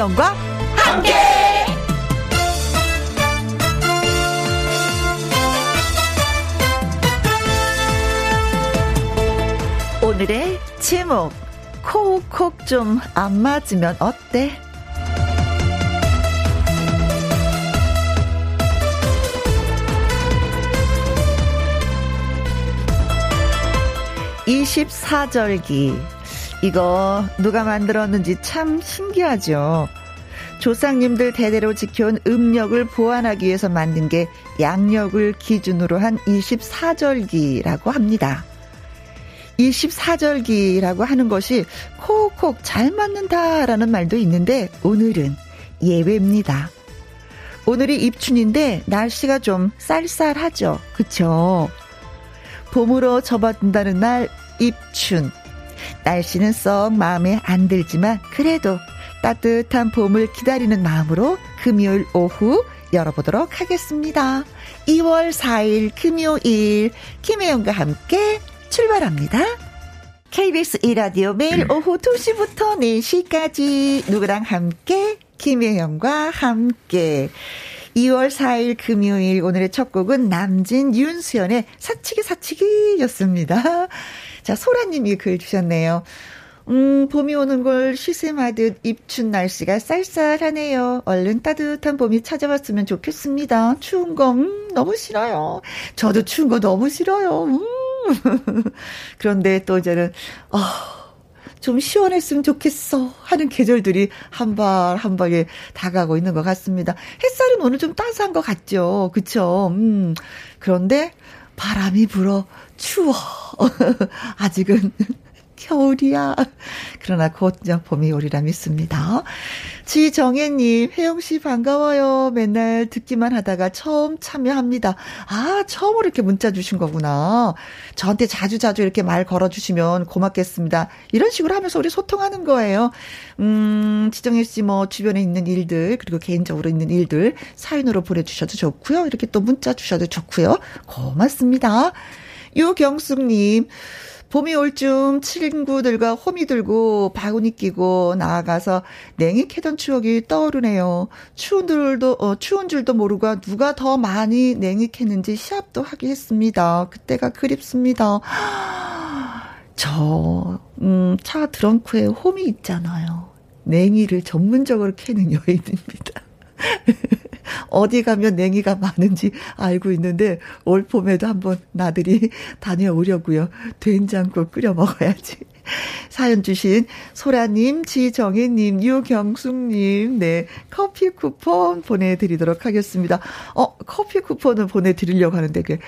김혜영과 함께. 오늘의 제목 콕콕 좀 안 맞으면 어때? 24절기. 이거 누가 만들었는지 참 신기하죠. 조상님들 대대로 지켜온 음력을 보완하기 위해서 만든 게 양력을 기준으로 한 24절기라고 합니다. 24절기라고 하는 것이 콕콕 잘 맞는다라는 말도 있는데 오늘은 예외입니다. 오늘이 입춘인데 날씨가 좀 쌀쌀하죠. 그쵸? 봄으로 접어든다는 날 입춘. 날씨는 썩 마음에 안 들지만 그래도 따뜻한 봄을 기다리는 마음으로 금요일 오후 열어보도록 하겠습니다. 2월 4일 금요일 김혜영과 함께 출발합니다. KBS 1라디오 매일 오후 2시부터 4시까지 누구랑 함께 김혜영과 함께 2월 4일 금요일 오늘의 첫 곡은 남진 윤수연의 사치기 사치기였습니다. 자, 소라님이 글 주셨네요. 음, 봄이 오는 걸 시샘하듯 입춘 날씨가 쌀쌀하네요. 얼른 따뜻한 봄이 찾아왔으면 좋겠습니다. 추운 거, 음, 너무 싫어요. 저도 추운 거 너무 싫어요. 음. 그런데 또 이제는, 아, 좀 시원했으면 좋겠어 하는 계절들이 한 발 한 발에 다가고 있는 것 같습니다. 햇살은 오늘 좀 따스한 것 같죠. 그쵸? 음. 그런데 바람이 불어 추워. 아직은 겨울이야. 그러나 곧 봄이 오리라 믿습니다. 지정혜님, 혜영씨 반가워요. 맨날 듣기만 하다가 처음 참여합니다. 아, 처음으로 이렇게 문자 주신 거구나. 저한테 자주 자주 이렇게 말 걸어주시면 고맙겠습니다. 이런 식으로 하면서 우리 소통하는 거예요. 음, 지정혜씨 뭐 주변에 있는 일들, 그리고 개인적으로 있는 일들 사연으로 보내주셔도 좋고요. 이렇게 또 문자 주셔도 좋고요. 고맙습니다. 유경숙님, 봄이 올 쯤 친구들과 호미 들고 바구니 끼고 나아가서 냉이 캐던 추억이 떠오르네요. 추운 줄도 어, 추운 줄도 모르고 누가 더 많이 냉이 캐는지 시합도 하게 했습니다. 그때가 그립습니다. 저, 음, 차 트렁크에 홈이 있잖아요. 냉이를 전문적으로 캐는 여인입니다. 어디 가면 냉이가 많은지 알고 있는데 올 봄에도 한번 나들이 다녀오려고요. 된장국 끓여 먹어야지. 사연 주신 소라님, 지정혜님, 유경숙님, 네, 커피 쿠폰 보내드리도록 하겠습니다. 어, 커피 쿠폰을 보내드리려고 하는데, 그,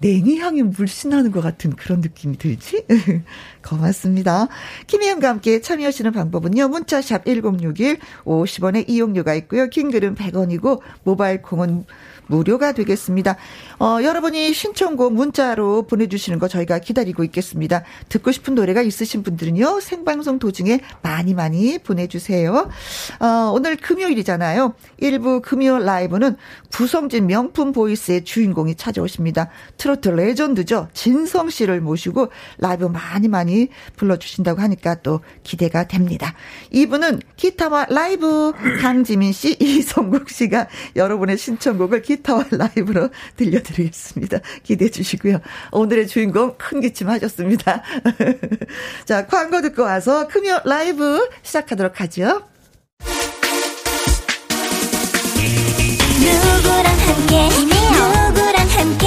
냉이 향이 물씬 나는 것 같은 그런 느낌이 들지? 고맙습니다. 김혜영과 함께 참여하시는 방법은요. 문자샵 1061 50원의 이용료가 있고요. 킹글은 100원이고 모바일 콩은 무료가 되겠습니다. 어, 여러분이 신청곡 문자로 보내주시는 거 저희가 기다리고 있겠습니다. 듣고 싶은 노래가 있으신 분들은요, 생방송 도중에 많이 많이 보내주세요. 어, 오늘 금요일이잖아요. 일부 금요 라이브는 구성진 명품 보이스의 주인공이 찾아오십니다. 트로트 레전드죠. 진성 씨를 모시고 라이브 많이 많이 불러주신다고 하니까 또 기대가 됩니다. 이분은 기타와 라이브 강지민 씨, 이성국 씨가 여러분의 신청곡을 기타 기타와 라이브로 들려드리겠습니다. 기대해 주시고요. 오늘의 주인공 큰 기침 하셨습니다. 자, 광고 듣고 와서 금요 라이브 시작하도록 하죠. 누구랑 함께? 누구랑 함께?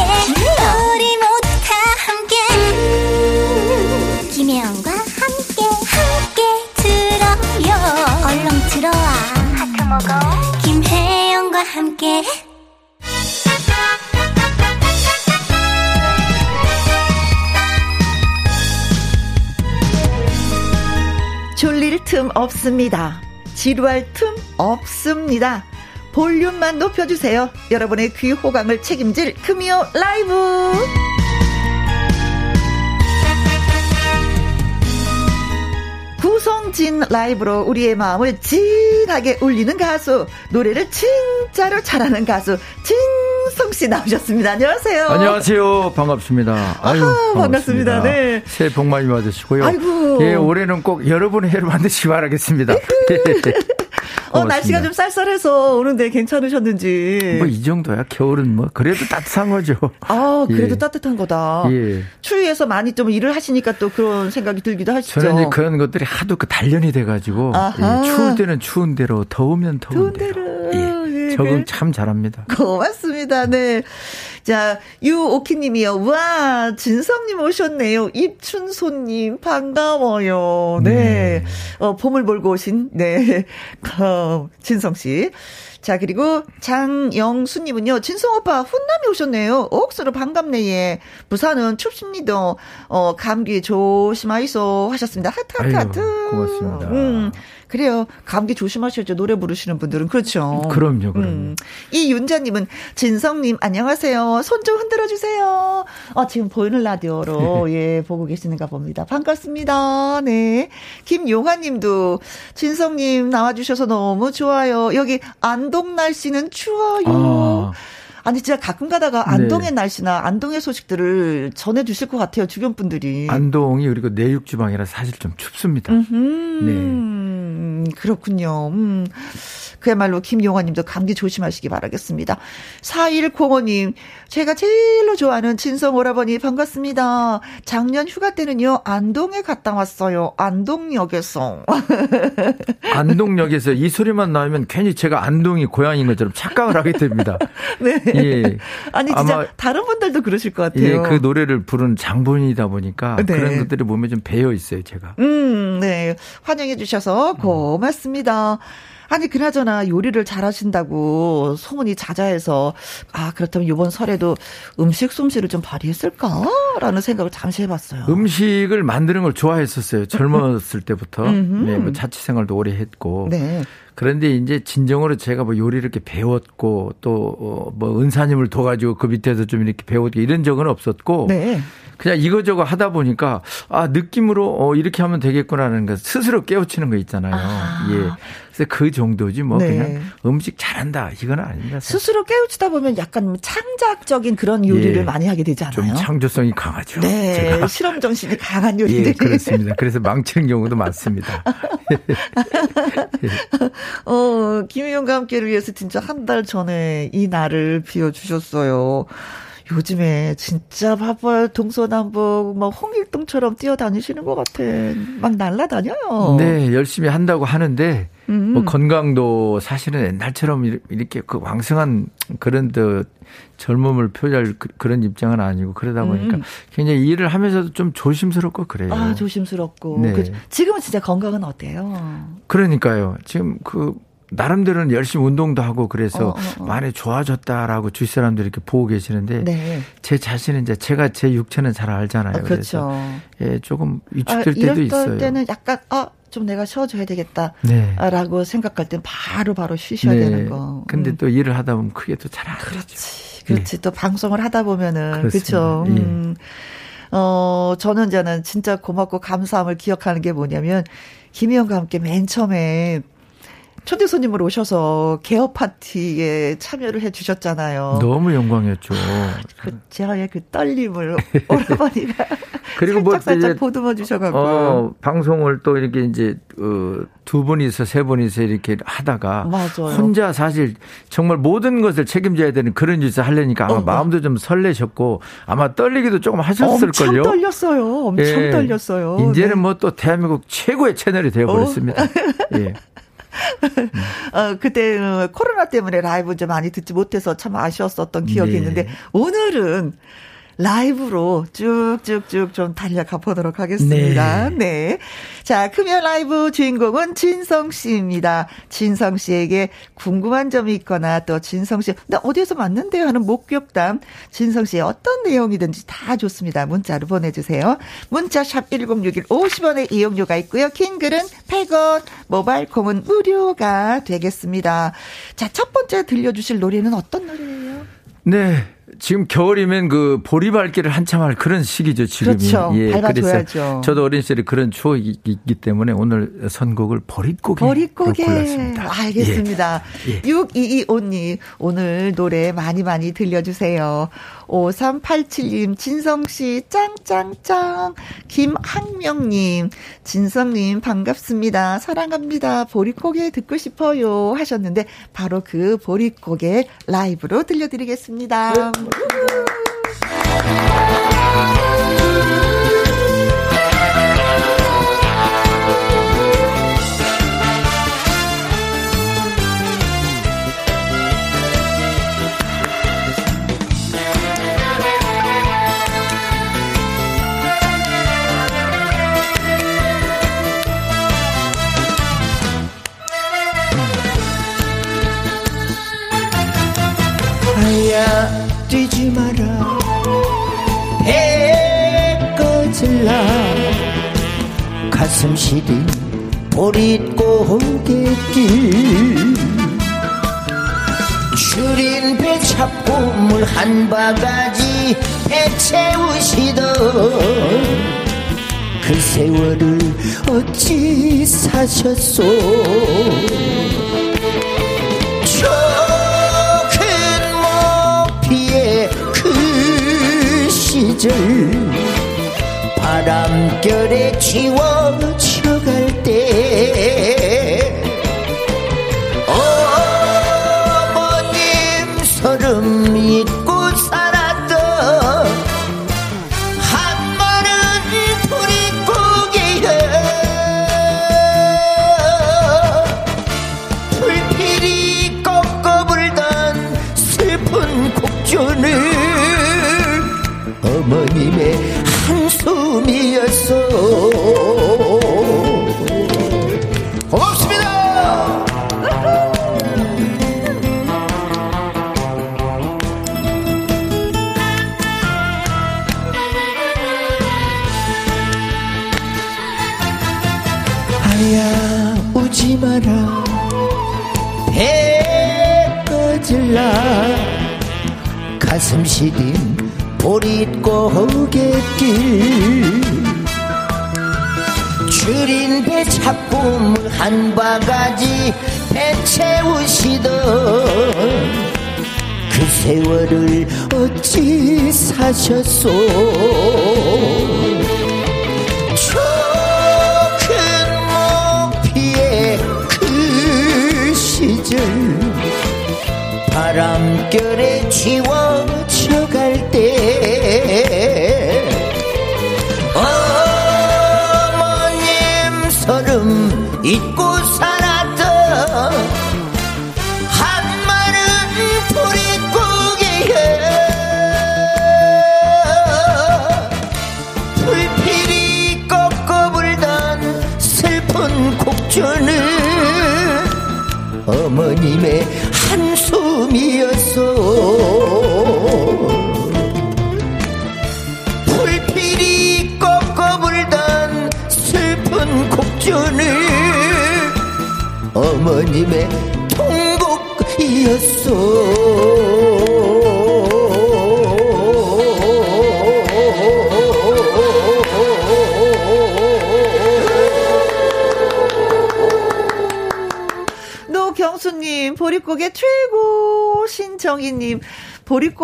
우리 모두 다 함께. 김혜영과 함께 함께 들어요. 얼렁 들어와. 하트 먹어. 김혜영과 함께 틈 없습니다. 지루할 틈 없습니다. 볼륨만 높여주세요. 여러분의 귀 호강을 책임질 금요 라이브. 구성진 라이브로 우리의 마음을 진하게 울리는 가수, 노래를 진짜로 잘하는 가수, 진성 씨 나오셨습니다. 안녕하세요. 안녕하세요. 반갑습니다. 아유, 아하, 반갑습니다. 네. 새해 복 많이 받으시고요. 아이고. 예, 올해는 꼭 여러분의 해를 만드시기 바라겠습니다. 어, 날씨가 좀 쌀쌀해서 오는데 괜찮으셨는지. 뭐 이 정도야. 겨울은 뭐 그래도 따뜻한 거죠. 아, 그래도 예. 따뜻한 거다. 예. 추위에서 많이 좀 일을 하시니까 또 그런 생각이 들기도 하시죠. 저는 이제 그런 것들이 하도 그 단련이 돼 가지고 예. 추울 때는 추운 대로, 더우면 더운, 더운 대로. 대로. 예. 네. 적응 참 잘합니다. 고맙습니다. 네. 자, 유오키 님이요. 와, 진성 님 오셨네요. 입춘소님, 반가워요. 네. 네. 어, 봄을 몰고 오신, 네. 어, 진성 씨. 자, 그리고 장영수님은요, 진성 오빠, 훈남이 오셨네요. 옥수로 반갑네, 예. 부산은 춥습니다. 어, 감기 조심하이소 하셨습니다. 하트, 하트, 하트. 고맙습니다. 음. 그래요. 감기 조심하셔야죠. 노래 부르시는 분들은. 그렇죠. 그럼요, 그럼요. 음. 이 윤자님은 진성님, 안녕하세요. 손 좀 흔들어 주세요. 어, 지금 보이는 라디오로, 예, 보고 계시는가 봅니다. 반갑습니다. 네. 김용화님도, 진성님 나와주셔서 너무 좋아요. 여기 안동 날씨는 추워요. 아. 아니 진짜 가끔 가다가 네. 안동의 네. 날씨나 안동의 소식들을 전해 주실 것 같아요 주변 분들이. 안동이 그리고 내륙 지방이라 사실 좀 춥습니다. 음흠. 네. 그렇군요. 음. 그야말로 김용화님도 감기 조심하시기 바라겠습니다. 4105님, 제가 제일로 좋아하는 진성 오라버니 반갑습니다. 작년 휴가 때는요, 안동에 갔다 왔어요. 안동역에서. 안동역에서 이 소리만 나오면 괜히 제가 안동이 고향인 것처럼 착각을 하게 됩니다. 네. 예. 아니, 진짜 다른 분들도 그러실 것 같아요. 예, 그 노래를 부른 장본이다 보니까 네. 그런 것들이 몸에 좀 배어 있어요, 제가. 음, 네. 환영해 주셔서 고맙습니다. 음. 아니 그나저나 요리를 잘하신다고 소문이 자자해서 아 그렇다면 이번 설에도 음식 솜씨를 좀 발휘했을까라는 생각을 잠시 해봤어요. 음식을 만드는 걸 좋아했었어요. 젊었을 때부터. 네, 뭐 자취 생활도 오래 했고. 네. 그런데 이제 진정으로 제가 뭐 요리를 이렇게 배웠고 또뭐 어, 은사님을 둬가지고 그 밑에서 좀 이렇게 배웠고 이런 적은 없었고. 네. 그냥 이거저거 하다 보니까 아 느낌으로 어 이렇게 하면 되겠구나라는 거 스스로 깨우치는 거 있잖아요. 아. 예. 그래서 그 정도지 뭐 네. 그냥 음식 잘한다 이건 아닙니다. 스스로 깨우치다 보면 약간 창작적인 그런 요리를 예. 많이 하게 되지 않아요? 좀 창조성이 강하죠. 네. 제가. 실험 정신이 강한 요리들. 예, 그렇습니다. 그래서 망치는 경우도 많습니다. 어, 김희영과 함께를 위해서 진짜 한 달 전에 이 날을 비워 주셨어요. 요즘에 진짜 바빠요. 동서남북, 뭐, 홍일동처럼 뛰어다니시는 것 같아. 막 날라다녀요. 네, 열심히 한다고 하는데, 음. 뭐, 건강도 사실은 옛날처럼 이렇게 그 왕성한 그런 더 젊음을 표할 그, 그런 입장은 아니고 그러다 보니까 음. 굉장히 일을 하면서도 좀 조심스럽고 그래요. 아, 조심스럽고. 네. 그, 지금은 진짜 건강은 어때요? 그러니까요. 지금 그, 나름대로는 열심히 운동도 하고 그래서 어, 어, 어. 많이 좋아졌다라고 주위 사람들이 이렇게 보고 계시는데 네. 제 자신은 이제 제가 제 육체는 잘 알잖아요. 어, 그렇죠. 그래서 예, 조금 위축될 아, 때도 있어요. 때는 약간 아, 좀 내가 쉬어줘야 되겠다라고 네. 생각할 땐 바로 바로 쉬셔야 네. 되는 거. 근데 음. 또 일을 하다 보면 그게 또 잘 안. 그렇지. 그렇지. 예. 또 방송을 하다 보면은 그렇죠. 음. 어, 저는 저는 진짜 고맙고 감사함을 기억하는 게 뭐냐면 김희영과 함께 맨 처음에 초대 손님으로 오셔서 개업 파티에 참여를 해 주셨잖아요. 너무 영광이었죠. 그 제가의 그 떨림을 오라버니가 그리고 뭐 살짝 살짝 보듬어 주셔가지고 어, 방송을 또 이렇게 이제 어, 두 분이서 세 분이서 이렇게 하다가 맞아요. 혼자 사실 정말 모든 것을 책임져야 되는 그런 짓을 하려니까 아마 어, 마음도 좀 설레셨고 아마 떨리기도 조금 하셨을걸요. 엄청 떨렸어요. 엄청 예. 떨렸어요. 이제는 네. 뭐또 대한민국 최고의 채널이 되어버렸습니다. 어. 예. 어, 그때 어, 코로나 때문에 라이브 좀 많이 듣지 못해서 참 아쉬웠었던 기억이 네. 있는데 오늘은 라이브로 쭉쭉쭉 좀 달려가 보도록 하겠습니다. 네. 네. 자, 금연 라이브 주인공은 진성 씨입니다. 진성 씨에게 궁금한 점이 있거나 또 진성 씨, 나 어디에서 맞는데요? 하는 목격담. 진성 씨의 어떤 내용이든지 다 좋습니다. 문자로 보내주세요. 문자 샵 1061 50원의 이용료가 있고요. 긴 글은 100원, 모바일 콩은 무료가 되겠습니다. 자, 첫 번째 들려주실 노래는 어떤 노래예요? 네. 지금 겨울이면 그 보리밟기를 한참 할 그런 시기죠, 지금이. 그렇죠. 예, 밟아줘야죠. 저도 어린 시절에 그런 추억이 있기 때문에 오늘 선곡을 보릿고개. 보릿고개. 골랐습니다. 알겠습니다. 예. 6225님, 오늘 노래 많이 많이 들려주세요. 5387님, 진성씨, 짱짱짱. 김학명님, 진성님, 반갑습니다. 사랑합니다. 보릿고개 듣고 싶어요. 하셨는데, 바로 그 보릿고개 라이브로 들려드리겠습니다. 네. 아 마라 해 꺼질라. 가슴 시린 보릿고개길. 줄인 배 잡고 물 한 바가지 배 채우시던 그 세월을 어찌 사셨소 시절 바람결에 지워져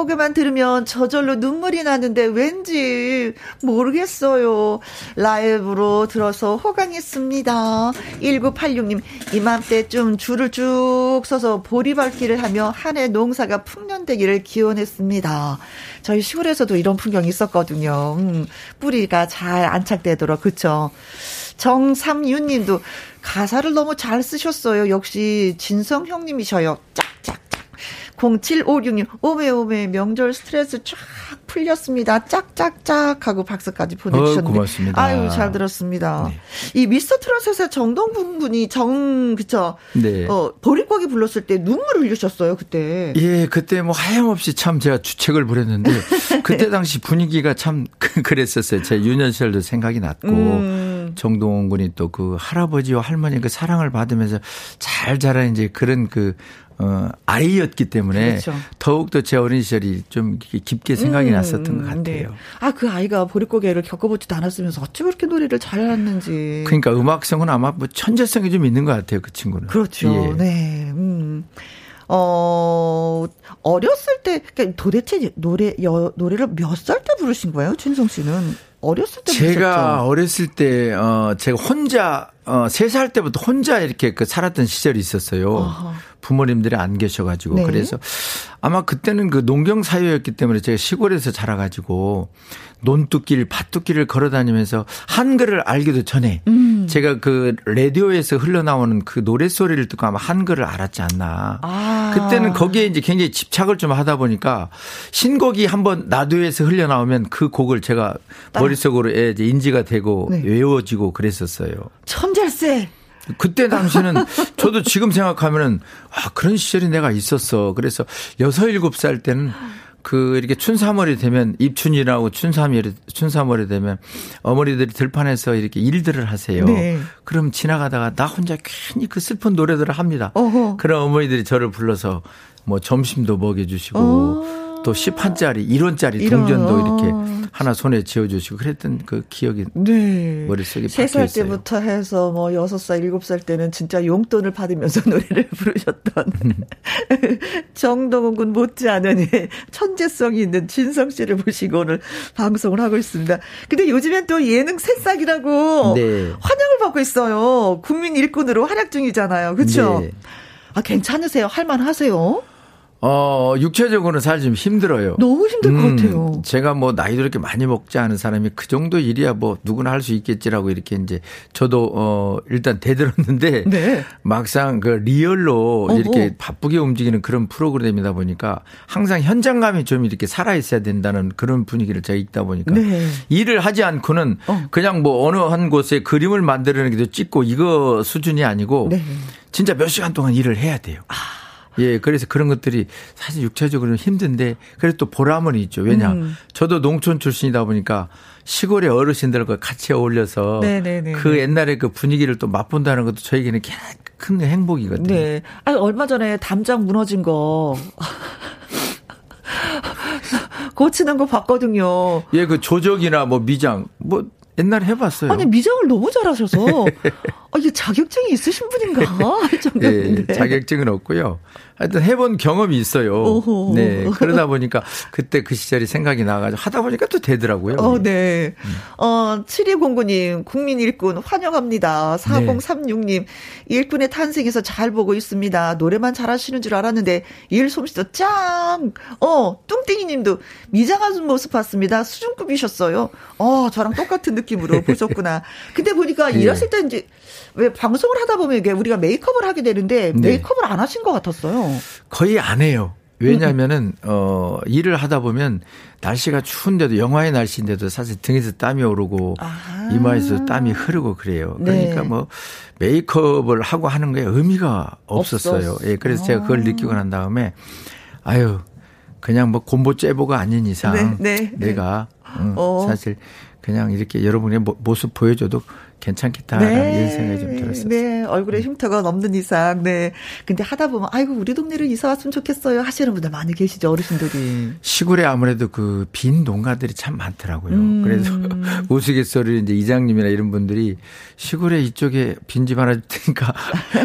보릿고개만 들으면 저절로 눈물이 나는데 왠지 모르겠어요. 라이브로 들어서 호강했습니다. 1986님, 이맘때쯤 줄을 쭉 서서 보리밟기를 하며 한 해 농사가 풍년되기를 기원했습니다. 저희 시골에서도 이런 풍경이 있었거든요. 음, 뿌리가 잘 안착되도록, 그쵸? 정삼윤 님도 가사를 너무 잘 쓰셨어요. 역시 진성 형님이셔요. 짝 짝짝. 0756님, 오메, 오메, 명절 스트레스 쫙 풀렸습니다. 짝짝짝 하고 박수까지 보내주셨는데. 어, 고맙습니다. 아유, 잘 들었습니다. 네. 이 미스터 트롯에서 정동분 분이 정, 그쵸. 네. 어, 보릿고기 불렀을 때 눈물을 흘리셨어요, 그때. 예, 그때 뭐 하염없이 참 제가 주책을 부렸는데, 그때 당시 분위기가 참 그랬었어요. 제 유년 시절도 생각이 났고, 음. 정동원 군이 또 그 할아버지와 할머니 그 사랑을 받으면서 잘 자란 이제 그런 그 어, 아이였기 때문에 그렇죠. 더욱더 제 어린 시절이 좀 깊게 생각이 음, 났었던 것 같아요. 네. 아, 그 아이가 보릿고개를 겪어보지도 않았으면서 어찌 그렇게 노래를 잘하는지. 그러니까 음악성은 아마 뭐 천재성이 좀 있는 것 같아요, 그 친구는. 그렇죠. 예. 네. 음. 어, 어렸을 때, 그러니까 도대체 노래, 여, 노래를 몇 살 때 부르신 거예요, 준성 씨는? 어렸을 때 제가? 어렸을 때, 어, 제가 혼자, 어, 3살 때부터 혼자 이렇게 그 살았던 시절이 있었어요. 어허. 부모님들이 안 계셔가지고. 네. 그래서 아마 그때는 그 농경 사회였기 때문에 제가 시골에서 자라가지고 논뚝길, 밭뚝길을 걸어 다니면서 한글을 알기도 전에 음. 제가 그 라디오에서 흘러나오는 그 노래 소리를 듣고 아마 한글을 알았지 않나. 아. 그때는 거기에 이제 굉장히 집착을 좀 하다 보니까 신곡이 한번 라디오에서 흘러나오면 그 곡을 제가 머릿속으로 이제 인지가 되고 네. 외워지고 그랬었어요. 천절세. 그때 당시는 저도 지금 생각하면은 아, 그런 시절이 내가 있었어. 그래서 여섯 일곱 살 때는 그 이렇게 춘삼월이 되면 입춘이라고 춘삼월이 춘삼월이 되면 어머니들이 들판에서 이렇게 일들을 하세요. 네. 그럼 지나가다가 나 혼자 괜히 그 슬픈 노래들을 합니다. 어허. 그런 어머니들이 저를 불러서 뭐 점심도 먹여주시고 어. 또 10판짜리, 1원짜리 동전도 이렇게 하나 손에 쥐어주시고 그랬던 그 기억이 네. 머릿속에 3살 때부터 해서 뭐 6살, 7살 때는 진짜 용돈을 받으면서 노래를 부르셨던 정동훈 군 못지않은 천재성이 있는 진성 씨를 모시고 오늘 방송을 하고 있습니다. 근데 요즘엔 또 예능 새싹이라고 네. 환영을 받고 있어요. 국민 일꾼으로 활약 중이잖아요. 그렇죠? 네. 아 괜찮으세요? 할만 하세요? 어, 육체적으로는 사실 좀 힘들어요. 너무 힘들 것 음, 같아요. 제가 뭐 나이도 이렇게 많이 먹지 않은 사람이 그 정도 일이야 뭐 누구나 할 수 있겠지라고 이렇게 이제 저도 어, 일단 대들었는데 네. 막상 그 리얼로 어허. 이렇게 바쁘게 움직이는 그런 프로그램이다 보니까 항상 현장감이 좀 이렇게 살아 있어야 된다는 그런 분위기를 제가 있다 보니까 네. 일을 하지 않고는 어. 그냥 뭐 어느 한 곳에 그림을 만들어내기도 찍고 이거 수준이 아니고 네. 진짜 몇 시간 동안 일을 해야 돼요. 아. 예, 그래서 그런 것들이 사실 육체적으로는 힘든데 그래도 또 보람은 있죠. 왜냐? 음. 저도 농촌 출신이다 보니까 시골의 어르신들과 같이 어울려서 네네네. 그 옛날에 그 분위기를 또 맛본다는 것도 저에게는 큰 행복이거든요. 네. 아니, 얼마 전에 담장 무너진 거. 고치는 거 봤거든요. 예, 그 조적이나 뭐 미장, 뭐 옛날에 해봤어요. 아니 미장을 너무 잘하셔서 아, 이게 자격증이 있으신 분인가 할 정도인데. 예, 자격증은 없고요. 하여튼 해본 경험이 있어요. 오호. 네. 그러다 보니까 그때 그 시절이 생각이 나가지고 하다 보니까 또 되더라고요. 어, 네. 음. 어, 7209님, 국민 일꾼 환영합니다. 4036님, 네. 일꾼의 탄생에서 잘 보고 있습니다. 노래만 잘하시는 줄 알았는데, 일 솜씨도 짱! 어, 뚱땡이 님도 미장한 모습 봤습니다. 수준급이셨어요. 어, 저랑 똑같은 느낌으로 보셨구나. 근데 보니까 네. 일하실 때 이제, 왜 방송을 하다 보면 이게 우리가 메이크업을 하게 되는데 네. 메이크업을 안 하신 것 같았어요. 거의 안 해요. 왜냐면은 어 일을 하다 보면 날씨가 추운데도 영화의 날씨인데도 사실 등에서 땀이 오르고 아. 이마에서 땀이 흐르고 그래요. 그러니까 네. 뭐 메이크업을 하고 하는 게 의미가 없었어요. 없었. 예, 그래서 제가 그걸 느끼고 난 다음에 아유 그냥 뭐 곰보 째보가 아닌 이상 네, 네, 내가 음, 어. 사실 그냥 이렇게 여러분의 모습 보여줘도 괜찮겠다라는 네. 이런 생각이 좀 들었어요. 네, 얼굴에 흉터가 넘는 이상, 네. 근데 하다 보면 아이고 우리 동네로 이사 왔으면 좋겠어요 하시는 분들 많이 계시죠 어르신들이. 시골에 아무래도 그 빈 농가들이 참 많더라고요. 음. 그래서 우스갯소리 이제 이장님이나 이런 분들이 시골에 이쪽에 빈집 하나 줄 테니까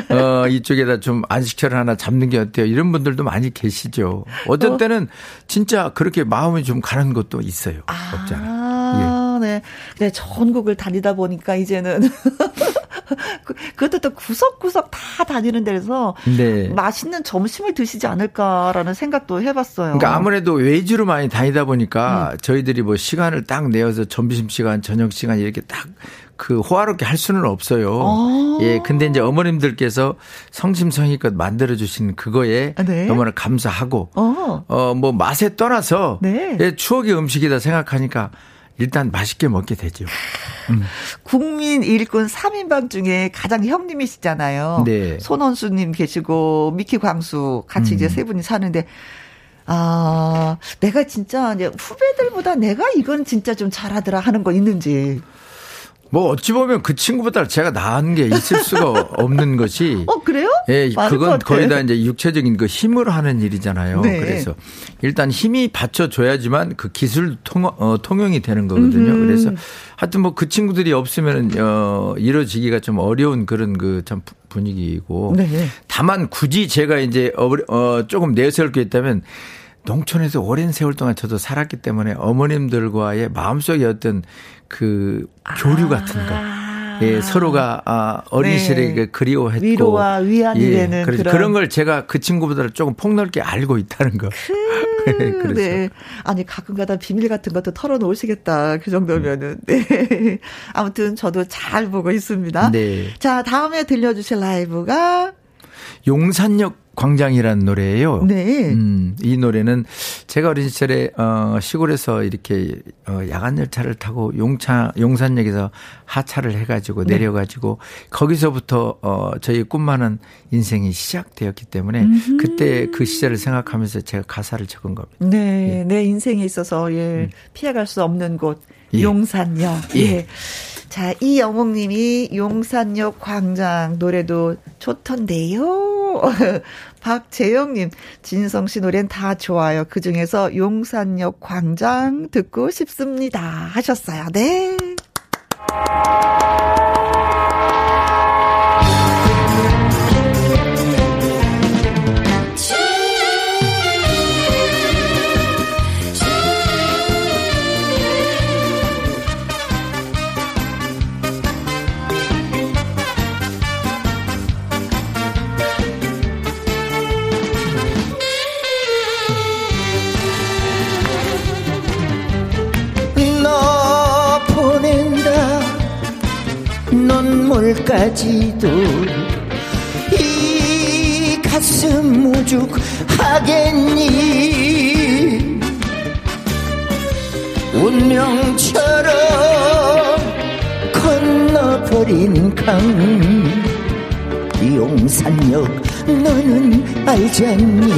어 이쪽에다 좀 안식처를 하나 잡는 게 어때요? 이런 분들도 많이 계시죠. 어떤 어. 때는 진짜 그렇게 마음이 좀 가는 것도 있어요. 아. 없잖아요. 예. 네. 네, 전국을 다니다 보니까 이제는 그, 그것도 또 구석구석 다 다니는 데서 네. 맛있는 점심을 드시지 않을까라는 생각도 해봤어요. 그러니까 아무래도 외주로 많이 다니다 보니까 음. 저희들이 뭐 시간을 딱 내어서 점심 시간, 저녁 시간 이렇게 딱 그 호화롭게 할 수는 없어요. 아. 예, 근데 이제 어머님들께서 성심성의껏 만들어 주신 그거에 네. 너무나 감사하고 어, 어뭐 맛에 떠나서 네. 예, 추억의 음식이다 생각하니까 일단 맛있게 먹게 되죠. 음. 국민 일꾼 3인방 중에 가장 형님이시잖아요. 네. 손원수님 계시고 미키 광수 같이 음. 이제 세 분이 사는데 아 내가 진짜 이제 후배들보다 내가 이건 진짜 좀 잘하더라 하는 거 있는지. 뭐 어찌 보면 그 친구보다 제가 나은 게 있을 수가 없는 것이. 어 그래요? 예, 그건 거의 다 이제 육체적인 그 힘으로 하는 일이잖아요. 네. 그래서 일단 힘이 받쳐줘야지만 그 기술 통, 어, 통용이 되는 거거든요. 음흠. 그래서 하여튼 뭐 그 친구들이 없으면 어, 이루어지기가 좀 어려운 그런 그 참 분위기이고. 네. 다만 굳이 제가 이제 어, 어 조금 내세울 게 있다면 농촌에서 오랜 세월 동안 저도 살았기 때문에 어머님들과의 마음속에 어떤 그 교류 같은 거. 예, 서로가 아, 어린 시절에 네. 그리워했고 위로와 위안이 예, 되는 그런 그런 걸 제가 그 친구보다는 조금 폭넓게 알고 있다는 거. 그, 네. 아니 가끔가다 비밀 같은 것도 털어놓으시겠다. 그 정도면은. 네. 아무튼 저도 잘 보고 있습니다. 네. 자 다음에 들려주실 라이브가 용산역 광장이라는 노래예요. 네. 음, 이 노래는 제가 어린 시절에 어 시골에서 이렇게 어 야간 열차를 타고 용차 용산역에서 하차를 해 가지고 네. 내려 가지고 거기서부터 어 저희 꿈 많은 인생이 시작되었기 때문에 음흠. 그때 그 시절을 생각하면서 제가 가사를 적은 겁니다. 네. 예. 내 인생에 있어서 예. 음. 피해갈 수 없는 곳 예. 용산역. 예. 예. 자, 이영웅님이 용산역 광장 노래도 좋던데요. 박재영님, 진성 씨 노래는 다 좋아요. 그 중에서 용산역 광장 듣고 싶습니다. 하셨어요. 네. 눈물까지도 이 가슴 무죽하겠니? 운명처럼 건너버린 강 용산역 너는 알잖니?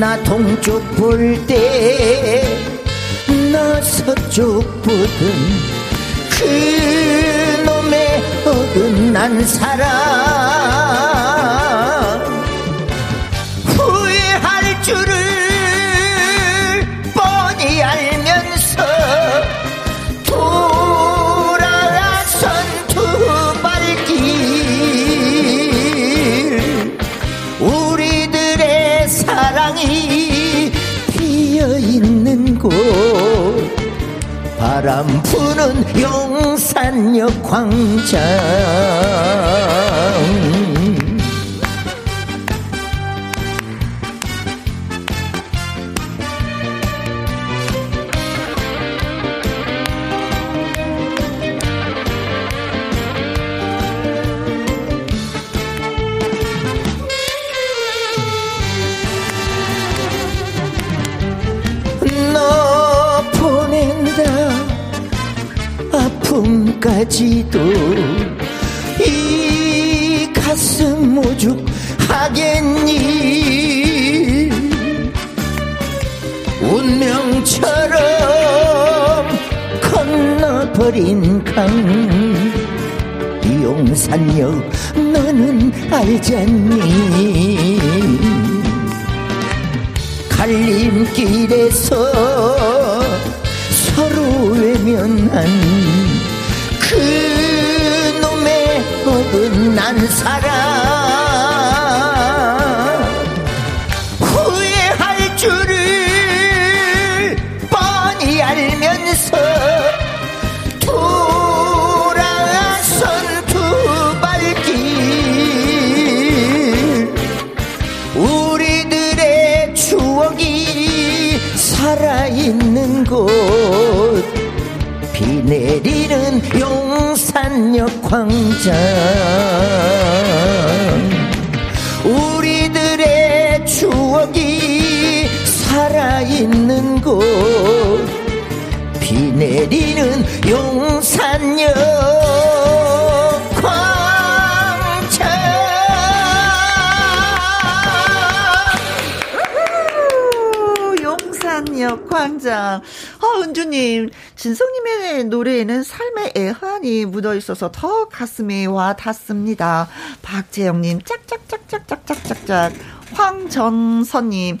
나 동쪽 볼 때 나 서쪽 보던 그놈의 어긋난 사랑 부는 용산역 광장 까지도 이 가슴 오죽하겠니? 운명처럼 건너버린 강 용산역 너는 알잖니? 갈림길에서 서로 외면한 사랑 광장. 우리들의 추억이 살아있는 곳. 비 내리는 용산역 광장. 용산역 광장. 어, 은주님, 진성님의 노래에는 삶의 애환이 묻어 있어서 더 가슴이 와 닿습니다. 박재영님, 짝짝짝짝짝짝짝짝. 황전선님,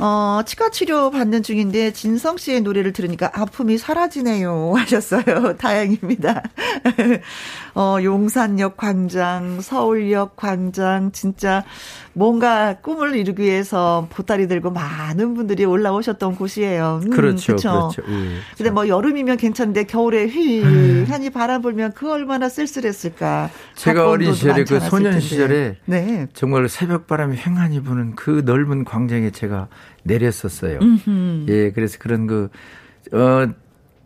어, 치과 치료 받는 중인데 진성 씨의 노래를 들으니까 아픔이 사라지네요. 하셨어요. 다행입니다. 어, 용산역 광장, 서울역 광장, 진짜 뭔가 꿈을 이루기 위해서 보따리 들고 많은 분들이 올라오셨던 곳이에요. 음, 그렇죠. 그렇죠. 예, 근데 뭐 여름이면 괜찮은데 겨울에 휘한이 바람 불면 그 얼마나 쓸쓸했을까. 제가 어린 시절에 그 소년 시절에 네. 정말 새벽 바람이 횡하니 부는 그 넓은 광장에 제가 내렸었어요. 음흠. 예, 그래서 그런 그, 어,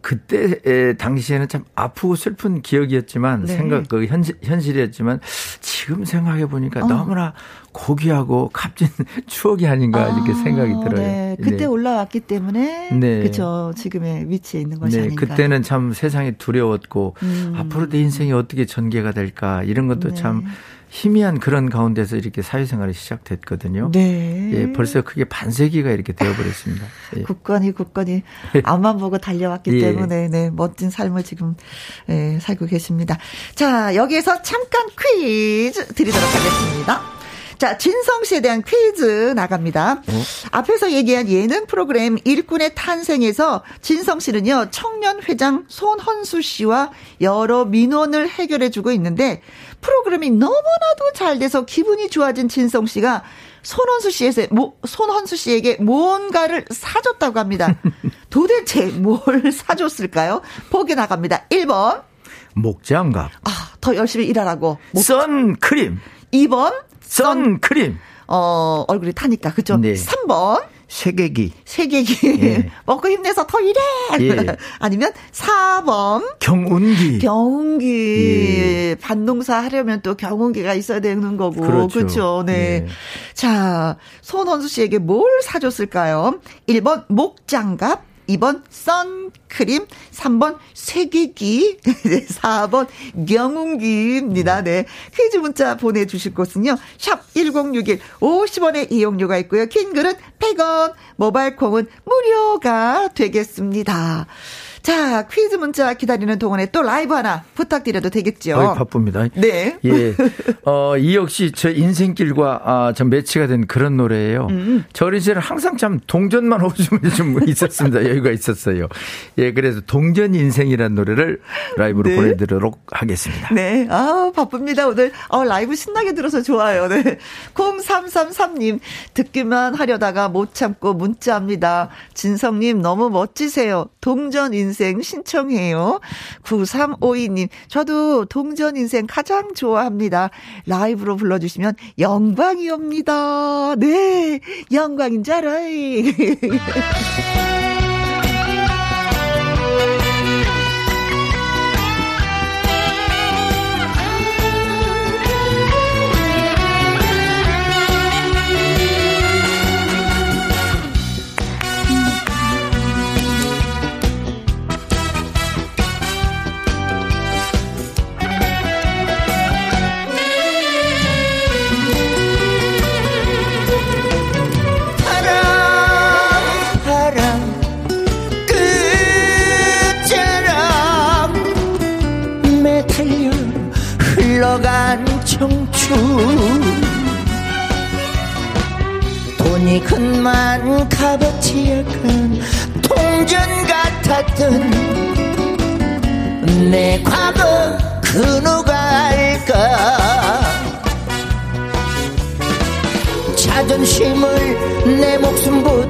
그때 당시에는 참 아프고 슬픈 기억이었지만 네. 생각 그 현실 현실이었지만 지금 생각해 보니까 어. 너무나 고귀하고 값진 추억이 아닌가 아, 이렇게 생각이 들어요. 네. 그때 네. 올라왔기 때문에 네. 그죠 지금의 위치에 있는 것이 네. 아닌가. 그때는 참 세상이 두려웠고 음. 앞으로 내 인생이 어떻게 전개가 될까 이런 것도 네. 참 희미한 그런 가운데서 이렇게 사회생활이 시작됐거든요. 네. 예, 벌써 그게 반세기가 이렇게 되어버렸습니다. 예. 굳건히 굳건히 앞만 보고 달려왔기 예. 때문에 네, 멋진 삶을 지금 예, 살고 계십니다. 자, 여기에서 잠깐 퀴즈 드리도록 하겠습니다. 자, 진성 씨에 대한 퀴즈 나갑니다. 어? 앞에서 얘기한 예능 프로그램 일꾼의 탄생에서 진성 씨는요, 청년 회장 손헌수 씨와 여러 민원을 해결해 주고 있는데 프로그램이 너무나도 잘 돼서 기분이 좋아진 진성 씨가 손헌수 씨에게 손헌수 씨에게 뭔가를 사줬다고 합니다. 도대체 뭘 사줬을까요? 보기 나갑니다. 1번 목장갑. 아, 더 열심히 일하라고. 선크림. 2번 선크림. 어, 얼굴이 타니까. 그죠? 네. 3번. 세계기. 세계기. 예. 먹고 힘내서 더 일해. 예. 아니면 4번. 경운기. 경운기. 예. 반농사 하려면 또 경운기가 있어야 되는 거고. 그렇죠. 그렇죠. 네. 예. 자, 손원수 씨에게 뭘 사줬을까요? 1번 목장갑. 2번 선크림, 3번 세계기, 4번 경운기입니다. 네. 퀴즈 문자 보내주실 곳은요. 샵 1061, 50원의 이용료가 있고요. 긴 글은 100원, 모바일 콩은 무료가 되겠습니다. 자, 퀴즈 문자 기다리는 동안에 또 라이브 하나 부탁드려도 되겠죠? 어, 바쁩니다. 네. 예. 어, 이 역시 저 인생길과 아, 좀 매치가 된 그런 노래예요. 음. 저 어린 시절 항상 참 동전만 오줌이 좀 있었습니다. 여유가 있었어요. 예, 그래서 동전 인생이라는 노래를 라이브로 네. 보내드리도록 하겠습니다. 네. 아, 바쁩니다. 오늘 어, 라이브 신나게 들어서 좋아요. 네. 0333님, 듣기만 하려다가 못 참고 문자합니다. 진성님 너무 멋지세요. 동전 인생 인생 신청해요. 9352님, 저도 동전 인생 가장 좋아합니다. 라이브로 불러주시면 영광이옵니다. 네, 영광인 줄 알아요. 청춘 돈이 큰만 값어치 약한 동전 같았던 내 과거 그 누가 알까? 자존심을 내 목숨보다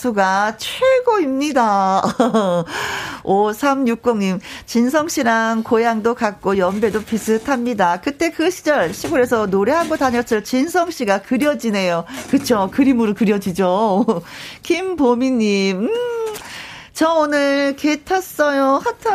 가수가 최고입니다. 5360님, 진성 씨랑 고향도 같고 연배도 비슷합니다. 그때 그 시절 시골에서 노래하고 다녔을 진성 씨가 그려지네요. 그쵸? 그림으로 그려지죠. 김보미님, 음, 저 오늘 계 탔어요.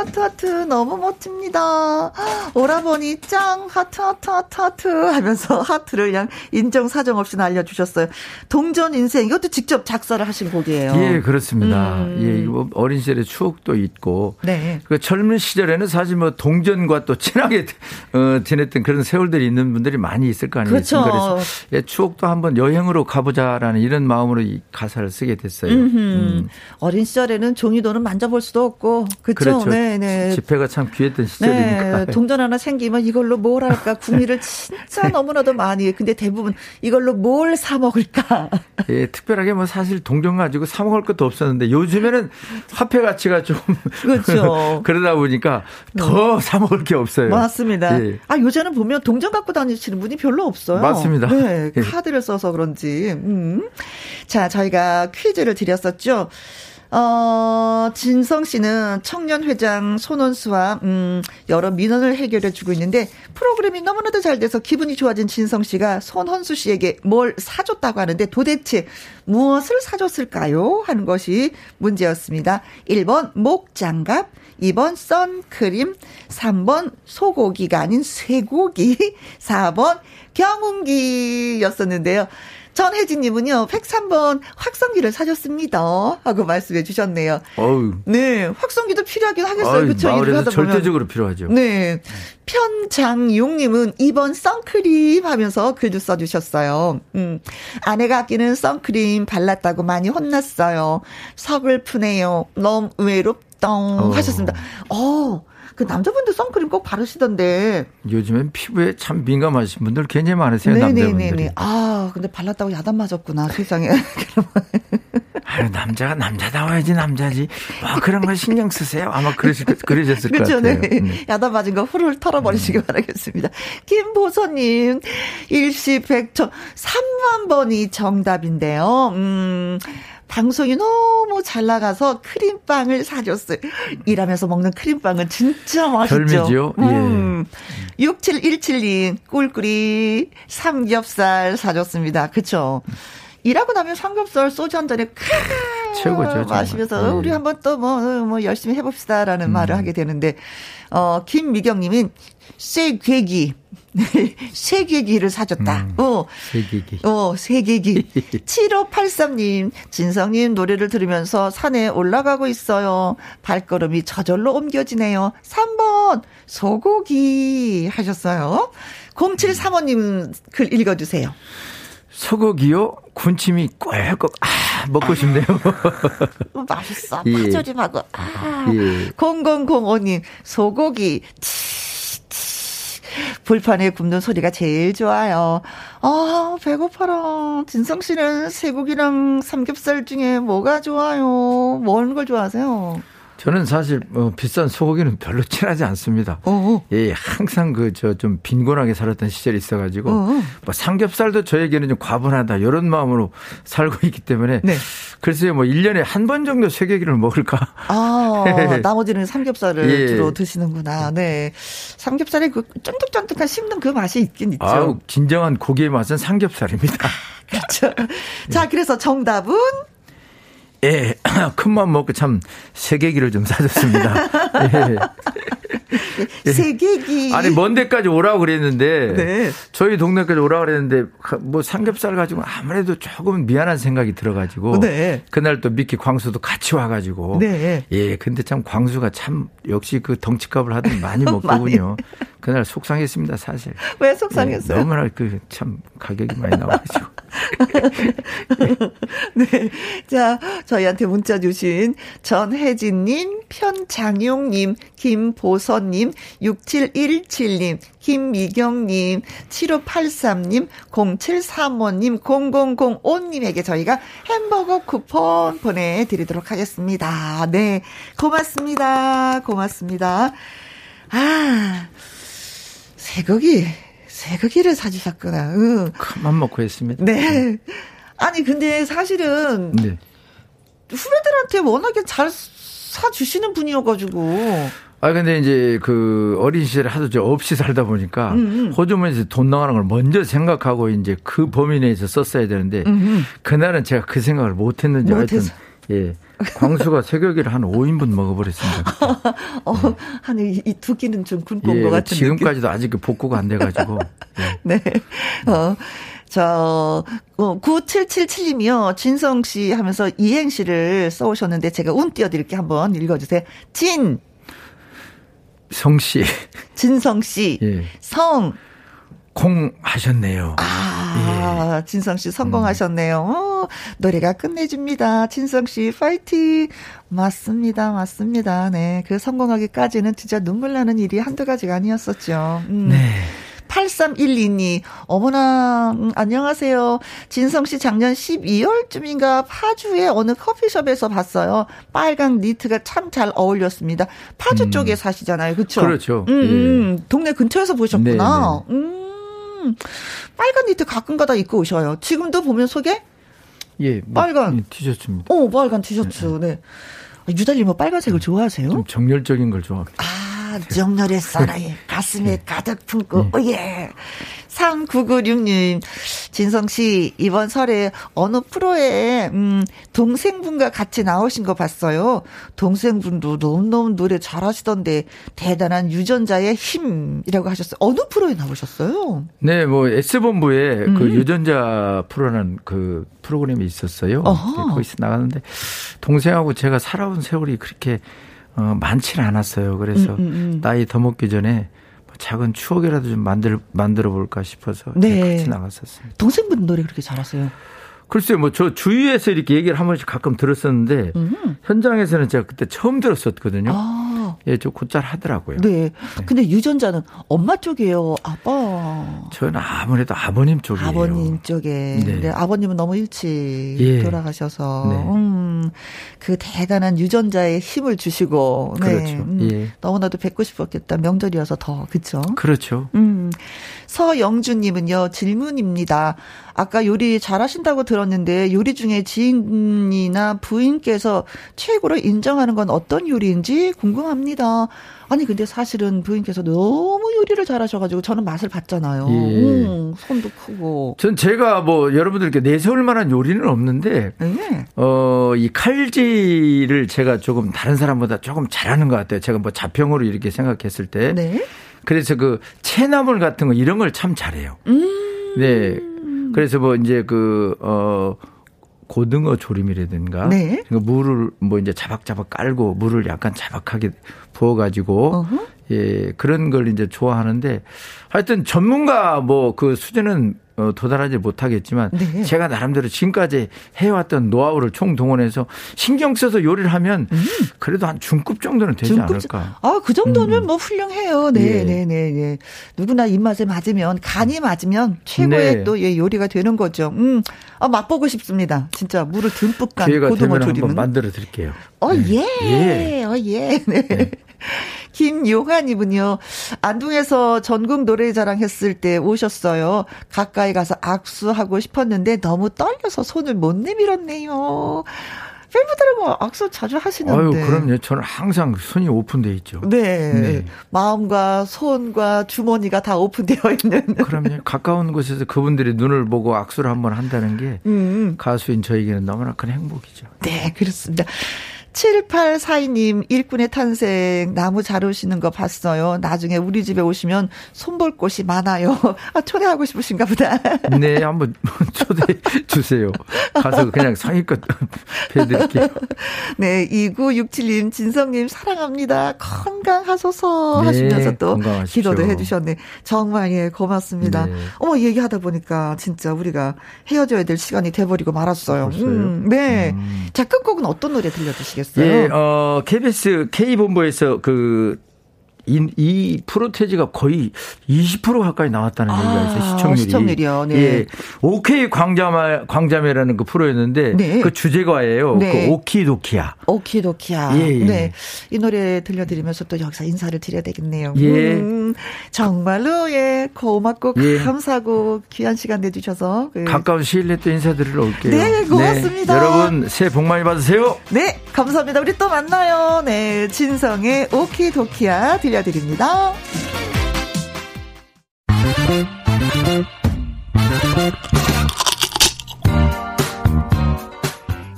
하트, 하트. 너무 멋집니다. 오라버니 짱. 하트, 하트, 하트, 하트. 하면서 하트를 그냥 인정사정 없이 날려주셨어요. 동전 인생. 이것도 직접 작사를 하신 곡이에요. 예, 그렇습니다. 음. 예, 이거 뭐 어린 시절의 추억도 있고. 네. 그 젊은 시절에는 사실 뭐 동전과 또 친하게 어, 지냈던 그런 세월들이 있는 분들이 많이 있을 거 아니겠습니까? 그렇죠. 그래서 예, 추억도 한번 여행으로 가보자라는 이런 마음으로 이 가사를 쓰게 됐어요. 음. 어린 시절에는 종이돈은 만져볼 수도 없고. 그쵸? 그렇죠. 네 네. 지폐가 참 귀했던 시절이니까. 네, 동전 하나 생기면 이걸로 뭘 할까 궁리를 진짜 너무나도 많이 해. 근데 대부분 이걸로 뭘 사 먹을까? 예, 특별하게 뭐 사실 동전 가지고 사 먹을 것도 없었는데 요즘에는 화폐 가치가 좀 그렇죠. 그러다 보니까 더사 먹을 게 없어요. 맞습니다. 예. 아, 요새는 보면 동전 갖고 다니시는 분이 별로 없어요. 맞습니다. 네, 예. 카드를 써서 그런지. 음. 자, 저희가 퀴즈를 드렸었죠. 어, 진성 씨는 청년회장 손원수와, 음, 여러 민원을 해결해 주고 있는데, 프로그램이 너무나도 잘 돼서 기분이 좋아진 진성 씨가 손헌수 씨에게 뭘 사줬다고 하는데, 도대체 무엇을 사줬을까요? 하는 것이 문제였습니다. 1번 목장갑, 2번 선크림, 3번 소고기가 아닌 쇠고기, 4번 경운기였었는데요. 전혜진님은요, 103번 확성기를 사줬습니다. 하고 말씀해 주셨네요. 어우. 네, 확성기도 필요하긴 하겠어요. 어이, 그쵸? 일을 하다 보면. 절대적으로 필요하죠. 네. 편장용님은 2번 선크림 하면서 글도 써주셨어요. 음. 아내가 아끼는 선크림 발랐다고 많이 혼났어요. 서글프네요. 너무 외롭덩 어. 하셨습니다. 어, 그 남자분들 선크림 꼭 바르시던데. 요즘엔 피부에 참 민감하신 분들 굉장히 많으세요, 남자분들이. 네네네네. 아, 근데 발랐다고 야단 맞았구나, 세상에. 아유, 남자가 남자다워야지, 남자지. 뭐 그런 거 신경 쓰세요. 아마 그러실, 것- 그러셨을 것 그렇죠, 같아요. 네. 음. 야단 맞은 거 후루룩 털어버리시기 바라겠습니다. 김보선님, 일시 백천 3만 번이 정답인데요. 음, 방송이 너무 잘 나가서 크림빵을 사줬어요. 일하면서 먹는 크림빵은 진짜 맛있죠. 별미죠? 예. 음. 6717님, 꿀꿀이 삼겹살 사줬습니다. 그쵸? 일하고 나면 삼겹살 소주 한 잔에 크 최고죠, 정말. 마시면서 예. 우리 한번 또뭐뭐 열심히 해봅시다라는 음. 말을 하게 되는데 어 김미경님은 쇠괴기 쇠괴기를 사줬다. 음. 어. 세기기. 어, 세계기. 7583님, 진성님 노래를 들으면서 산에 올라가고 있어요. 발걸음이 저절로 옮겨지네요. 3번, 소고기 하셨어요. 0735님 글 읽어주세요. 소고기요? 군침이 꿀꺽, 아, 먹고 싶네요. 어, 맛있어. 예. 파조림하고. 아. 예. 0005님, 소고기. 치, 치. 불판에 굽는 소리가 제일 좋아요. 아, 배고파라. 진성 씨는 쇠고기랑 삼겹살 중에 뭐가 좋아요? 먹는 걸 좋아하세요? 저는 사실 뭐 비싼 소고기는 별로 친하지 않습니다. 어어. 예, 항상 그 저 좀 빈곤하게 살았던 시절이 있어가지고 어어. 뭐 삼겹살도 저에게는 좀 과분하다 이런 마음으로 살고 있기 때문에 네. 글쎄요 뭐 1년에 한 번 정도 쇠고기를 먹을까. 아, 나머지는 삼겹살을 예. 주로 드시는구나. 네. 삼겹살에 그 쫀득쫀득한 씹는 그 맛이 있긴 있죠. 아, 진정한 고기의 맛은 삼겹살입니다. 그렇죠. 자, 그래서 정답은 예, 큰맘 먹고 참 세계기를 좀 사줬습니다. 예. 세계기. 아니 먼 데까지 오라고 그랬는데 네. 저희 동네까지 오라고 그랬는데 뭐 삼겹살 가지고 아무래도 조금 미안한 생각이 들어가지고 네. 그날 또 미키 광수도 같이 와가지고 네. 예, 근데 참 광수가 참 역시 그 덩치값을 하더니 많이 먹더군요. 그날 속상했습니다 사실. 왜 속상했어요? 네, 너무나 그 참 가격이 많이 나와가지고. 네, 자. 저희한테 문자 주신 전혜진님, 편장용님, 김보선님, 6717님, 김미경님, 7583님, 0735님, 0005님에게 저희가 햄버거 쿠폰 보내드리도록 하겠습니다. 네. 고맙습니다. 고맙습니다. 아, 새고기, 새고기를 사주셨구나. 응. 큰맘 먹고 했습니다. 네. 아니, 근데 사실은. 네. 후배들한테 워낙에 잘 사주시는 분이어가지고. 아 근데 이제 그 어린 시절에 하도 저 없이 살다 보니까 음음. 음. 호주머니에서 돈 나가는 걸 먼저 생각하고 이제 그 범위 내에서 썼어야 되는데 음음. 그날은 제가 그 생각을 못 했는지 하여튼 예. 광수가 새벽에를 한 5인분 먹어버렸습니다. 어, 네. 한이두 끼는 좀 굶고 온것 예, 같은데. 지금까지도 아직 그 복구가 안 돼가지고. 예. 네. 어. 저, 어, 9777님이요. 진성 씨 하면서 이행시를 써오셨는데 제가 운 띄워드릴게 한번 읽어주세요. 진. 성 씨. 진성 씨. 예. 성. 공 하셨네요. 아, 예. 진성 씨 성공하셨네요. 어, 노래가 끝내줍니다. 진성 씨 파이팅. 맞습니다. 맞습니다. 네. 그 성공하기까지는 진짜 눈물 나는 일이 한두 가지가 아니었었죠. 음. 네. 8312님, 어머나, 음, 안녕하세요. 진성 씨 작년 12월쯤인가 파주의 어느 커피숍에서 봤어요. 빨강 니트가 참 잘 어울렸습니다. 파주 음. 쪽에 사시잖아요. 그쵸? 그렇죠. 음, 음, 예. 동네 근처에서 보셨구나. 네, 네. 음, 빨간 니트 가끔 가다 입고 오셔요. 지금도 보면 속에? 예, 뭐, 빨간. 예, 티셔츠입니다. 어, 빨간 티셔츠, 네. 네. 유달리 뭐 빨간색을 좋아하세요? 좀 정열적인 걸 좋아합니다. 아. 정렬의 사나이 가슴에 가득 품고 오예 3996님 진성 씨 이번 설에 어느 프로에 음 동생분과 같이 나오신 거 봤어요. 동생분도 너무너무 노래 잘하시던데 대단한 유전자의 힘이라고 하셨어요. 어느 프로에 나오셨어요? 네, 뭐 S본부에 그 음. 그 유전자 프로는 그 프로그램이 있었어요. 어허. 거기서 나갔는데 동생하고 제가 살아온 세월이 그렇게 어, 많지는 않았어요. 그래서 음, 음, 음. 나이 더 먹기 전에 뭐 작은 추억이라도 좀 만들 만들어 볼까 싶어서 네. 같이 나갔었습니다. 동생분 노래 그렇게 잘하세요? 글쎄요, 뭐 저 주위에서 이렇게 얘기를 한 번씩 가끔 들었었는데 음. 현장에서는 제가 그때 처음 들었었거든요. 아. 예, 좀 곧잘 하더라고요. 네. 네. 근데 유전자는 엄마 쪽이에요? 아빠? 저는 아무래도 아버님 쪽이에요. 아버님 쪽에. 네. 네. 아버님은 너무 일찍 예. 돌아가셔서. 네. 음, 그 대단한 유전자의 힘을 주시고. 네. 그렇죠. 음, 예. 너무나도 뵙고 싶었겠다. 명절이어서 더. 그쵸? 그렇죠. 음. 서영주님은요, 질문입니다. 아까 요리 잘하신다고 들었는데 요리 중에 지인이나 부인께서 최고로 인정하는 건 어떤 요리인지 궁금합니다. 아니 근데 사실은 부인께서 너무 요리를 잘하셔가지고 저는 맛을 봤잖아요. 예. 음, 손도 크고. 전 제가 뭐 여러분들께 내세울 만한 요리는 없는데 네. 어이 칼질을 제가 조금 다른 사람보다 조금 잘하는 것 같아요. 제가 뭐 자평으로 이렇게 생각했을 때. 네. 그래서 그 채나물 같은 거 이런 걸 참 잘해요. 음. 네. 그래서 뭐 이제 그, 어, 고등어 조림이라든가. 네. 그러니까 물을 뭐 이제 자박자박 깔고 물을 약간 자박하게 부어가지고. 어허. 예, 그런 걸 이제 좋아하는데 하여튼 전문가 뭐 그 수준은 어, 도달하지 못하겠지만 네. 제가 나름대로 지금까지 해왔던 노하우를 총동원해서 신경 써서 요리를 하면 음. 그래도 한 중급 정도는 되지 중급, 않을까. 아, 그 정도는 음. 뭐 훌륭해요. 네, 예. 네, 네, 네. 누구나 입맛에 맞으면 간이 맞으면 최고의 네. 또 예, 요리가 되는 거죠. 음, 아, 맛보고 싶습니다. 진짜 물을 듬뿍 간 고등어 조림은. 한번 만들어 드릴게요. 어, 네. 예. 예. 어, 예. 네. 네. 김용환님은요, 안동에서 전국 노래자랑 했을 때 오셨어요. 가까이 가서 악수하고 싶었는데 너무 떨려서 손을 못 내밀었네요. 팬분들은 뭐 악수 자주 하시는데. 아유, 그럼요. 저는 항상 손이 오픈돼 있죠. 네. 네. 마음과 손과 주머니가 다 오픈되어 있는. 그럼요. 가까운 곳에서 그분들이 눈을 보고 악수를 한번 한다는 게 음. 가수인 저에게는 너무나 큰 행복이죠. 네, 그렇습니다. 7842님, 일꾼의 탄생, 나무 잘 오시는 거 봤어요. 나중에 우리 집에 오시면 손볼 곳이 많아요. 아, 초대하고 싶으신가 보다. 네, 한번 초대해 주세요. 가서 그냥 상의껏 뵈드릴게요. 네, 2967님, 진성님, 사랑합니다. 건강하소서 네, 하시면서 또 건강하십시오. 기도도 해 주셨네. 정말 예, 고맙습니다. 네. 어머, 얘기하다 보니까 진짜 우리가 헤어져야 될 시간이 돼버리고 말았어요. 음, 네. 음. 자, 끝곡은 어떤 노래 들려주시겠어요? 모르겠어요. 예, 어, KBS K본부에서 그, 이, 이 프로테지가 거의 20% 가까이 나왔다는 아, 얘기가 있어요. 시청률이. 시청률이요. 네. 예. 오케이 광자매 광자매라는 그 프로였는데 네. 그 주제가예요. 네. 그 오키도키야. 오키도키야. 예, 예. 네. 이 노래 들려드리면서 또 여기서 인사를 드려야 되겠네요. 예. 음, 정말로 예 고맙고 예. 감사하고 귀한 시간 내주셔서 그. 가까운 시일 내에 또 인사드리러 올게요. 네, 고맙습니다. 네. 여러분 새해 복 많이 받으세요. 네, 감사합니다. 우리 또 만나요. 네, 진성의 오키도키야 들려. 들려드립니다.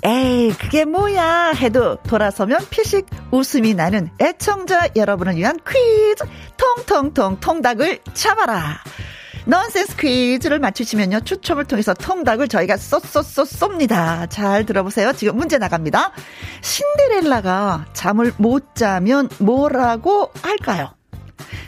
에이, 그게 뭐야 해도 돌아서면 피식 웃음이 나는 애청자 여러분을 위한 퀴즈 통통통 통닭을 잡아라. 넌센스 퀴즈를 맞추시면요. 추첨을 통해서 통닭을 저희가 쏘쏘쏘 쏩니다. 잘 들어보세요. 지금 문제 나갑니다. 신데렐라가 잠을 못 자면 뭐라고 할까요?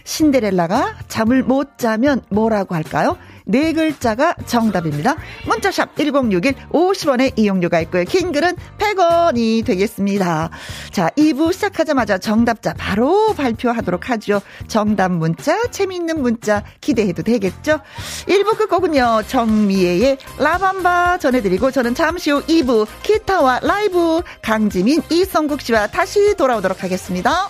신데렐라가 잠을 못 자면 뭐라고 할까요? 네 글자가 정답입니다. 문자샵 1061 50원의 이용료가 있고요. 긴 글은 100원이 되겠습니다. 자, 2부 시작하자마자 정답자 바로 발표하도록 하죠. 정답 문자, 재미있는 문자 기대해도 되겠죠? 1부 끝곡은요. 정미애의 라밤바 전해드리고 저는 잠시 후 2부 기타와 라이브 강지민, 이성국 씨와 다시 돌아오도록 하겠습니다.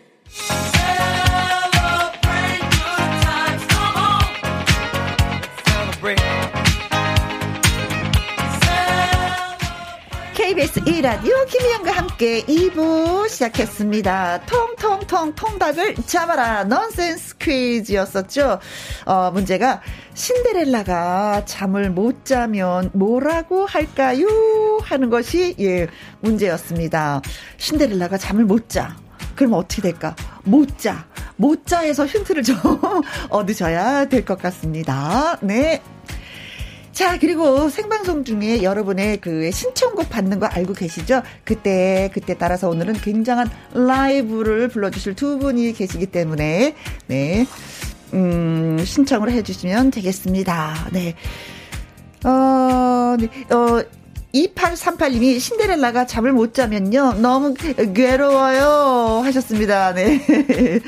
KBS 1라디오 김희영과 함께 2부 시작했습니다. 통통통 통닭을 잡아라 넌센스 퀴즈였었죠. 어, 문제가 신데렐라가 잠을 못 자면 뭐라고 할까요? 하는 것이 예, 문제였습니다. 신데렐라가 잠을 못 자. 그럼 어떻게 될까? 못 자에서 힌트를 좀 얻으셔야 될 것 같습니다. 네. 자, 그리고 생방송 중에 여러분의 그 신청곡 받는 거 알고 계시죠? 그때, 그때 따라서 오늘은 굉장한 라이브를 불러주실 두 분이 계시기 때문에, 네. 음, 신청을 해주시면 되겠습니다. 네. 어, 네. 어, 2838님이 신데렐라가 잠을 못 자면요. 너무 괴로워요. 하셨습니다. 네.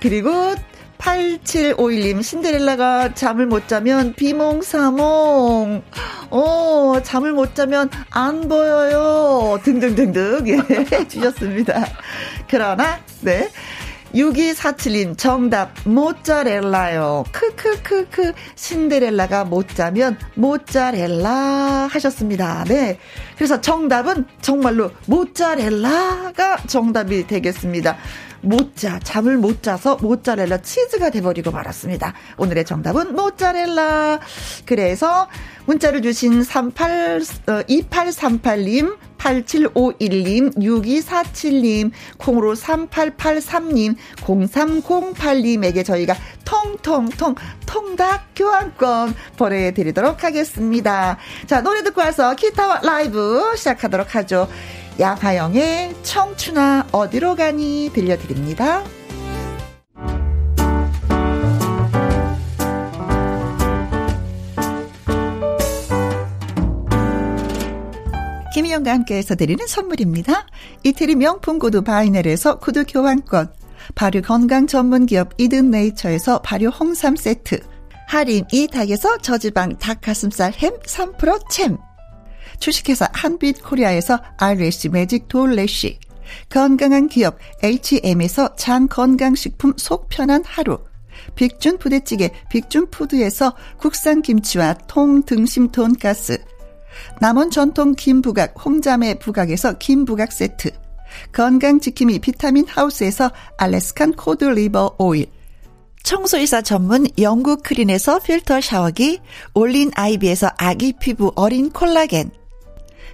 그리고 8751님, 신데렐라가 잠을 못 자면 비몽사몽. 어, 잠을 못 자면 안 보여요. 등등등등. 예, 주셨습니다. 그러나, 네. 6247님, 정답, 모짜렐라요. 크크크크, 신데렐라가 못 자면 모짜렐라 하셨습니다. 네. 그래서 정답은 정말로 모짜렐라가 정답이 되겠습니다. 못 자, 잠을 못 자서 모짜렐라 치즈가 돼버리고 말았습니다. 오늘의 정답은 모짜렐라. 그래서 문자를 주신 38, 어, 2838님, 8751님, 6247님, 콩으로 3883님, 0308님에게 저희가 통통통 통닭 교환권 보내드리도록 하겠습니다. 자, 노래 듣고 와서 기타와 라이브 시작하도록 하죠. 양하영의 청춘아 어디로 가니 들려드립니다. 김희영과 함께해서 드리는 선물입니다. 이태리 명품 구두 바이넬에서 구두 교환권, 발효 건강 전문 기업 이든 네이처에서 발효 홍삼 세트, 할인 이 닭에서 저지방 닭가슴살 햄 3% 챔, 주식회사 한빛 코리아에서 RSC 매직 돌래쉬, 건강한 기업 H&M에서 장 건강식품 속 편한 하루, 빅준 부대찌개 빅준푸드에서 국산 김치와 통 등심 돈가스, 남원 전통 김부각 홍자매 부각에서 김부각 세트, 건강지킴이 비타민 하우스에서 Alaskan cod liver oil, 청소이사 전문 영국 크린에서 필터 샤워기, 올린 아이비에서 아기 피부 어린 콜라겐,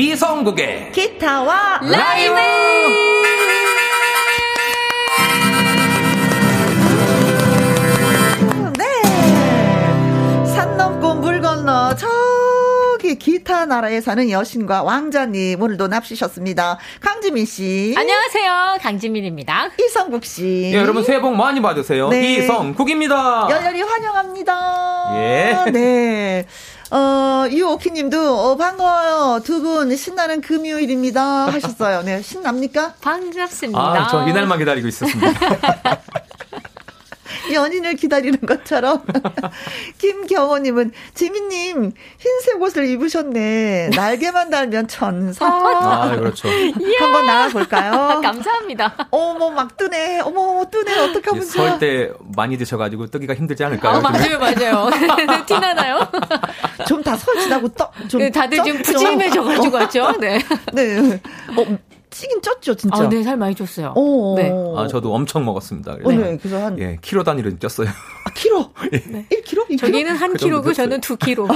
이성국의 기타와 라이브! 네. 산 넘고 물 건너 저기 기타 나라에 사는 여신과 왕자님 오늘도 납치셨습니다. 강지민 씨. 안녕하세요. 강지민입니다. 이성국 씨. 예, 여러분 새해 복 많이 받으세요. 네. 이성국입니다. 열렬히 환영합니다. 예. 네. 어, 유오키 님도, 어, 반가워요. 두 분 신나는 금요일입니다. 하셨어요. 네, 신납니까? 반갑습니다. 아, 저 이날만 기다리고 있었습니다. 연인을 기다리는 것처럼. 김경호님은, 지민님, 흰색 옷을 입으셨네. 날개만 달면 천사. 아, 그렇죠. 한번 나가볼까요? 감사합니다. 어머, 막 뜨네. 어머, 뜨네. 어떡하면 좋아. 설때 많이 드셔가지고 뜨기가 힘들지 않을까요? 아, 맞아요, 맞아요. 티나나요? 좀 다 설치다고 떠, 좀. 네, 다들 좀 푸짐해져가지고 왔죠? 네. 네. 어, 찌긴 쪘죠, 진짜. 아, 네, 살 많이 쪘어요. 어, 네. 아, 저도 엄청 먹었습니다. 어, 네. 그래서 한. 예, 키로 단위로 쪘어요. 아, 키로? 네. 1키로? 2키로? 저기는 한 그 키로고 저는 두 키로.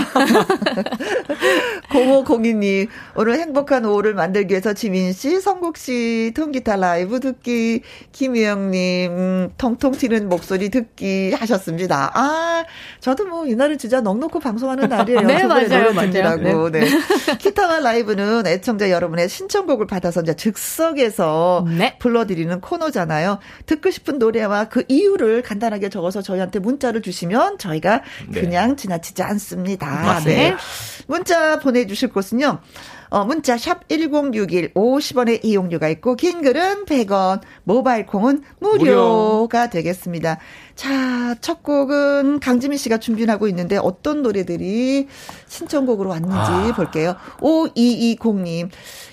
0502님, 오늘 행복한 오후를 만들기 위해서 지민 씨, 성국 씨, 통기타 라이브 듣기, 김희영님, 음, 통통 튀는 목소리 듣기 하셨습니다. 아, 저도 뭐, 이날을 진짜 넉넉히 방송하는 날이에요. 네, 맞아요, 맞아요. 네. 네. 기타와 라이브는 애청자 여러분의 신청곡을 받아서 이제 즉석에서 네. 불러드리는 코너잖아요. 듣고 싶은 노래와 그 이유를 간단하게 적어서 저희한테 문자를 주시면 저희가 네. 그냥 지나치지 않습니다. 맞습니다. 네. 문자 보내주실 곳은요. 어, 문자 샵 1061 50원의 이용료가 있고 긴 글은 100원 모바일 콩은 무료가 되겠습니다. 자, 첫 곡은 강지민 씨가 준비하고 있는데 어떤 노래들이 신청곡으로 왔는지 아. 볼게요. 5220님.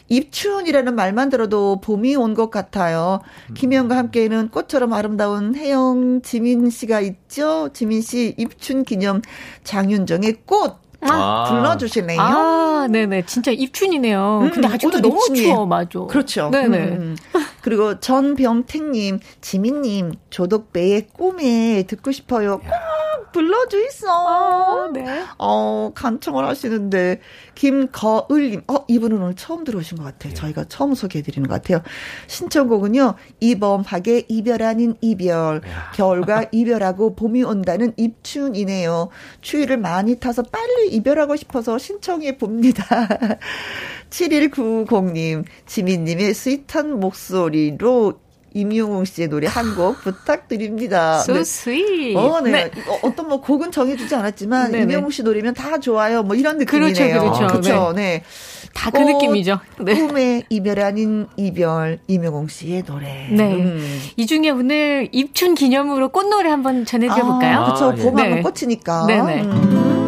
입춘이라는 말만 들어도 봄이 온 것 같아요. 김혜영과 함께는 꽃처럼 아름다운 혜영, 지민 씨가 있죠? 지민 씨 입춘 기념 장윤정의 꽃. 아. 불러주실래요? 아, 네네. 진짜 입춘이네요. 음, 근데 아직도 너무 입춘이에요. 추워, 맞아. 그렇죠. 네네. 음, 음. 그리고 전병택님, 지민님, 조덕배의 꿈에 듣고 싶어요. 꼭 불러주있어. 아, 네. 어, 간청을 하시는데, 김거을님, 어, 이분은 오늘 처음 들어오신 것 같아요. 저희가 처음 소개해드리는 것 같아요. 신청곡은요, 이범학의 이별 아닌 이별, 겨울과 이별하고 봄이 온다는 입춘이네요. 추위를 많이 타서 빨리 이별하고 싶어서 신청해 봅니다. 7190님, 지민님의 스윗한 목소리로 임용웅 씨의 노래 한 곡 부탁드립니다. So 네. sweet. 어, 네. 네. 어, 떤뭐 곡은 정해주지 않았지만 네네. 임용웅 씨 노래면 다 좋아요. 뭐 이런 느낌이네요. 그렇죠, 그렇죠. 그렇죠. 네. 네. 다그 느낌이죠. 네. 꿈의 이별 아닌 이별 임영웅 씨의 노래. 네. 음. 이 중에 오늘 입춘 기념으로 꽃 노래 한번 전해드려 볼까요? 아, 그렇죠. 봄하면 네. 꽃이니까. 네네. 음.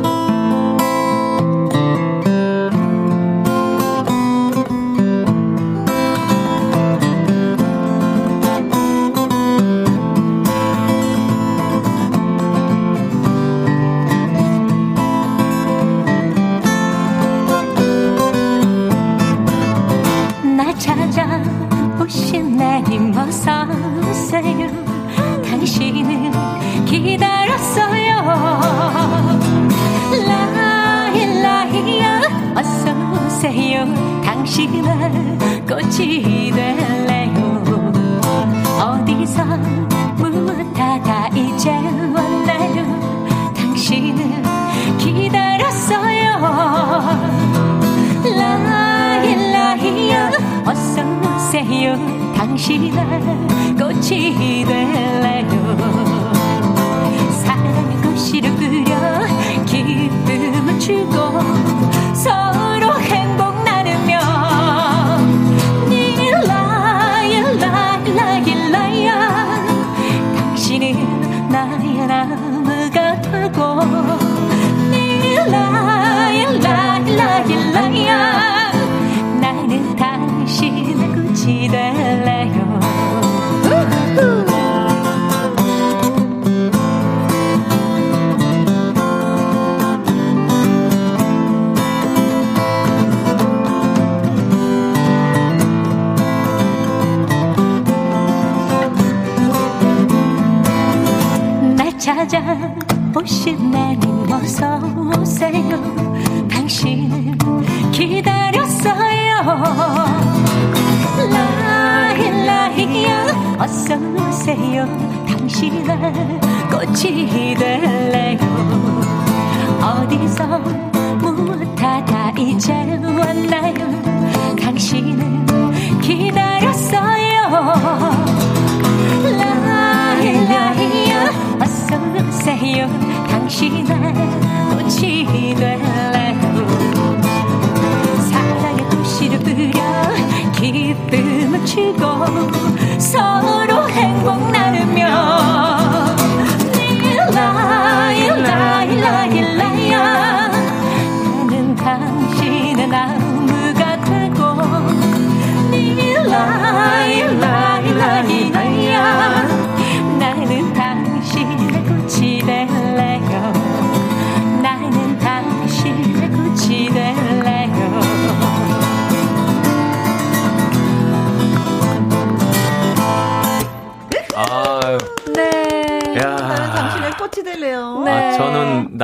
나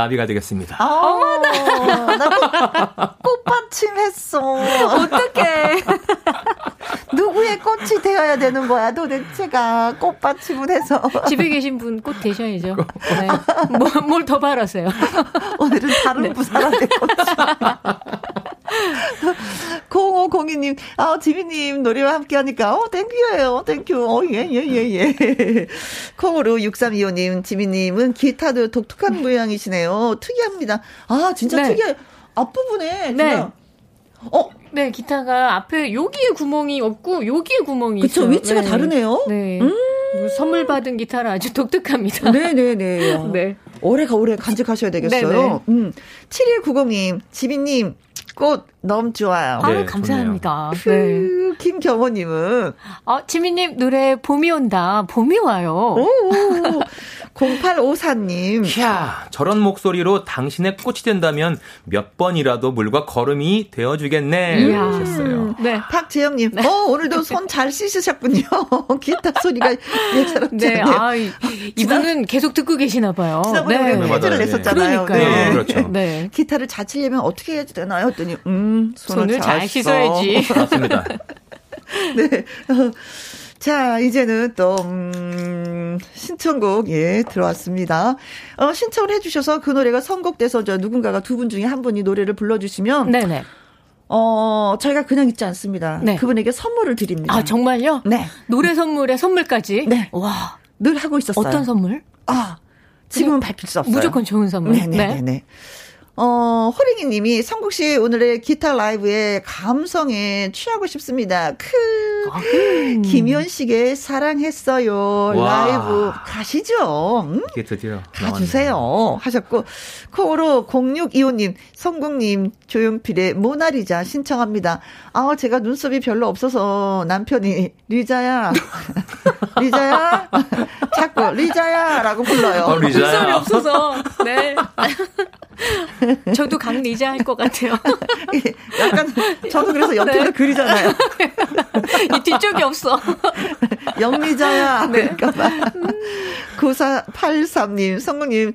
비가 되겠습니다. 아, 어머나. 나 꽃, 받침 했어. 어떡해. 누구의 꽃이 되어야 되는 거야, 도대체가. 꽃받침을 해서. 집에 계신 분 꽃 되셔야죠. 네. 뭐, 뭘더 바라세요? 오늘은 다른 네. 부사람의 꽃. 0502님, 아, 지민님 노래와 함께 하니까, 어, thank you예요. Thank you. 어, 예, 예, 예, 예. 콩으로 6325님, 지민님은 기타도 독특한 모양이시네요. 특이합니다. 아, 진짜 네. 특이해. 앞부분에. 네. 어? 네, 기타가 앞에 여기에 구멍이 없고, 여기에 구멍이 그쵸, 있어요. 위치가 네. 다르네요. 네. 음. 선물 받은 기타라 아주 독특합니다. 네네네. 네. 네. 오래가 오래 간직하셔야 되겠어요. 네네. 음. 7190님, 지민님, 꽃 너무 좋아요. 아, 네, 감사합니다. 네. 김경호님은. 어, 지민님 노래 봄이 온다. 봄이 와요. 오, 0854님. 이야, 저런 목소리로 당신의 꽃이 된다면 몇 번이라도 물과 걸음이 되어주겠네. 하셨어요. 네. 박재영님. 네. 어, 오늘도 손 잘 씻으셨군요. 기타 소리가 예사롭지 네. 아, 이분은 계속 듣고 계시나 봐요. 지난번에 네. 퀴즈를 냈었잖아요. 그러니까요. 네. 그렇죠. 네. 기타를 잘 치려면 어떻게 해야 되나요? 했더니, 음, 손을, 손을 잘, 잘 씻어야지. 맞습니다. 네. 자, 이제는 또, 음, 신청곡, 예, 들어왔습니다. 어, 신청을 해주셔서 그 노래가 선곡돼서 저 누군가가 두 분 중에 한 분이 노래를 불러주시면. 네네. 어, 저희가 그냥 있지 않습니다. 네. 그분에게 선물을 드립니다. 아, 정말요? 네. 노래 선물에 선물까지? 네. 와. 늘 하고 있었어요. 어떤 선물? 아, 지금은 밝힐 수 없어요. 무조건 좋은 선물. 네네네. 네. 어, 호랭이 님이 성국 씨 오늘의 기타 라이브에 감성에 취하고 싶습니다. 크. 아, 음. 김현식의 사랑했어요. 와. 라이브 가시죠. 응? 이게 드디어 가주세요. 나왔네요. 하셨고, 콩으로 0625님, 성국님, 조용필의 모나리자 신청합니다. 아, 제가 눈썹이 별로 없어서 남편이 리자야, 리자야, 자꾸 리자야 라고 불러요. 어, 리자야. 눈썹이 없어서, 네. 저도 강리자 할 것 같아요. 약간 저도 그래서 옆에서 네. 그리잖아요. 이 뒤쪽이 없어. 영리자야. 네. 그러니까 9483님, 성국님,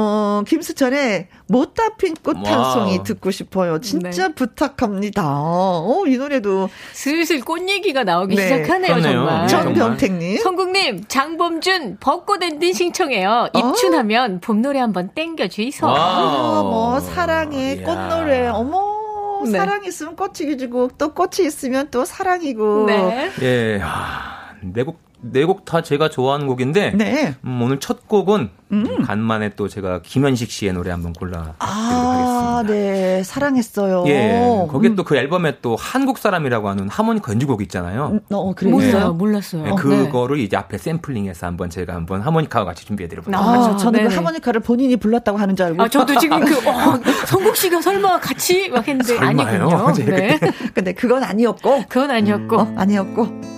어, 김수철의 못다 핀꽃 한 송이 듣고 싶어요. 진짜 네. 부탁합니다. 어, 이 노래도. 슬슬 꽃 얘기가 나오기 네. 시작하네요, 그렇네요. 정말. 네, 전병택님. 성국님, 장범준, 벚꽃 엔딩 신청해요. 어? 입춘하면 봄노래 한번 땡겨주이소. 아, 뭐, 사랑의 꽃노래. 어머. 네. 사랑 있으면 꽃이 지고 또 꽃이 있으면 또 사랑이고. 네. 예. 아, 내곡 네 곡 다 제가 좋아하는 곡인데 네. 음, 오늘 첫 곡은 음. 간만에 또 제가 김현식 씨의 노래 한번 골라 아, 하겠습니다. 네, 사랑했어요. 예, 거기 에 음. 또그 앨범에 또 한국 사람이라고 하는 하모니카 연주곡 있잖아요. 음, 어, 그래요? 몰라요, 몰랐어요. 네, 그거를 네. 이제 앞에 샘플링해서 한번 제가 한번 하모니카와 같이 준비해드려볼게요. 아, 저는 그 하모니카를 본인이 불렀다고 하는 줄 알고. 아, 저도 지금 그 어, 성국 씨가 설마 같이 막 했는데 설마요? 아니군요. 네. 근데 그건 아니었고. 그건 아니었고. 어, 아니었고.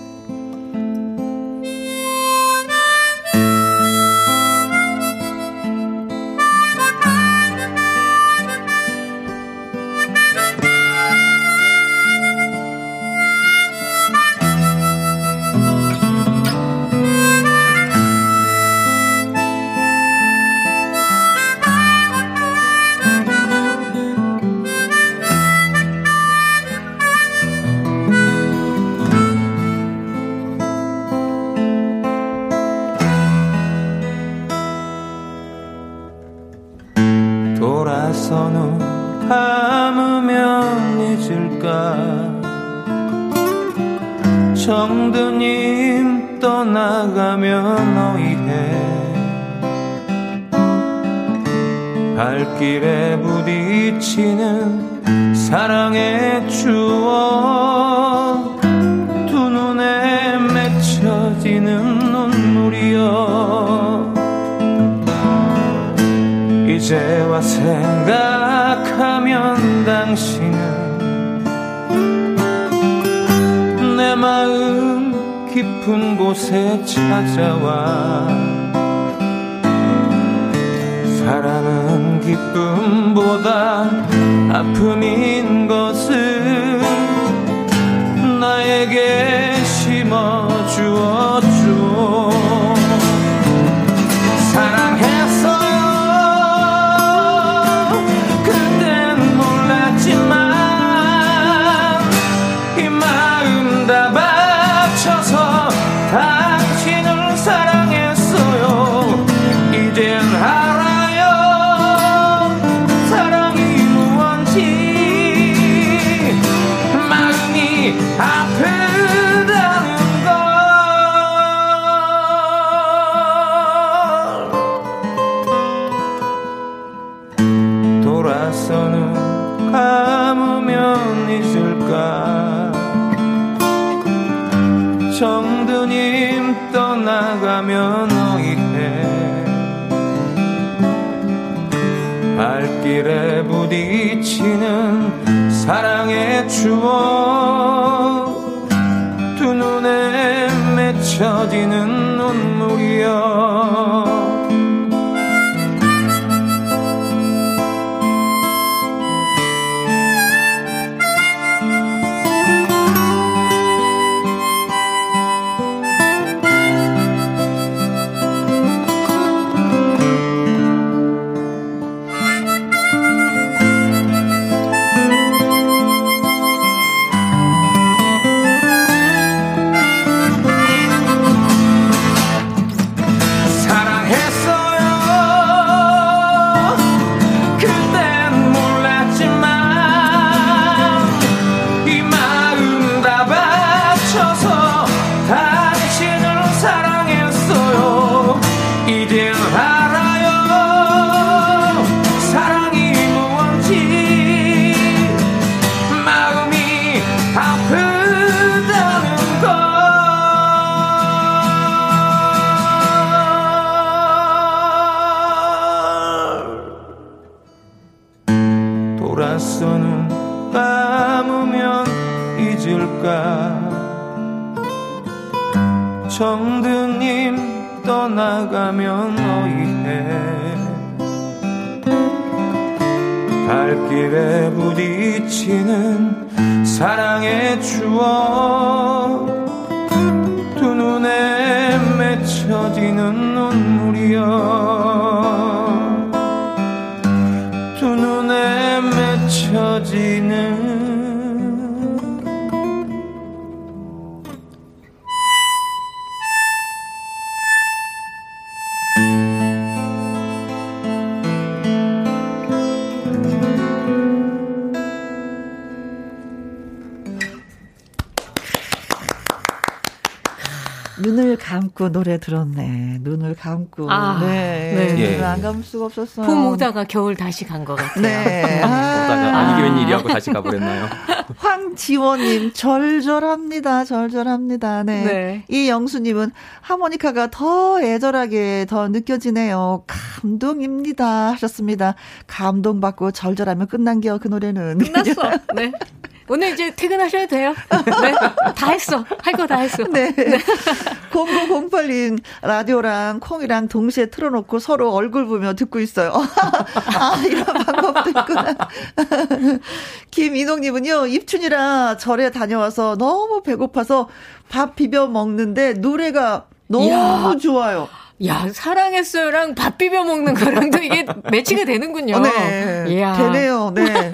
가 안 감을 수가 없었어요. 봄 오다가 겨울 다시 간 것 같아요. 네. 아, 오다가 아니게 웬일이하고 다시 가버렸나요? 황지원님, 절절합니다. 절절합니다. 네. 네. 이영수님은 하모니카가 더 애절하게 더 느껴지네요. 감동입니다. 하셨습니다. 감동받고 절절하면 끝난 겨, 그 노래는. 끝났어. 네. 오늘 이제 퇴근하셔야 돼요. 네. 다 했어. 할 거 다 했어. 네. 네. 0908님, 라디오랑 콩이랑 동시에 틀어놓고 서로 얼굴 보며 듣고 있어요. 아, 이런 방법도 있구나. 김인홍님은요, 입춘이라 절에 다녀와서 너무 배고파서 밥 비벼 먹는데 노래가 너무 야. 좋아요. 야, 사랑했어요랑 밥 비벼 먹는 거랑도 이게 매치가 되는군요. 어, 네. 이야. 되네요. 네.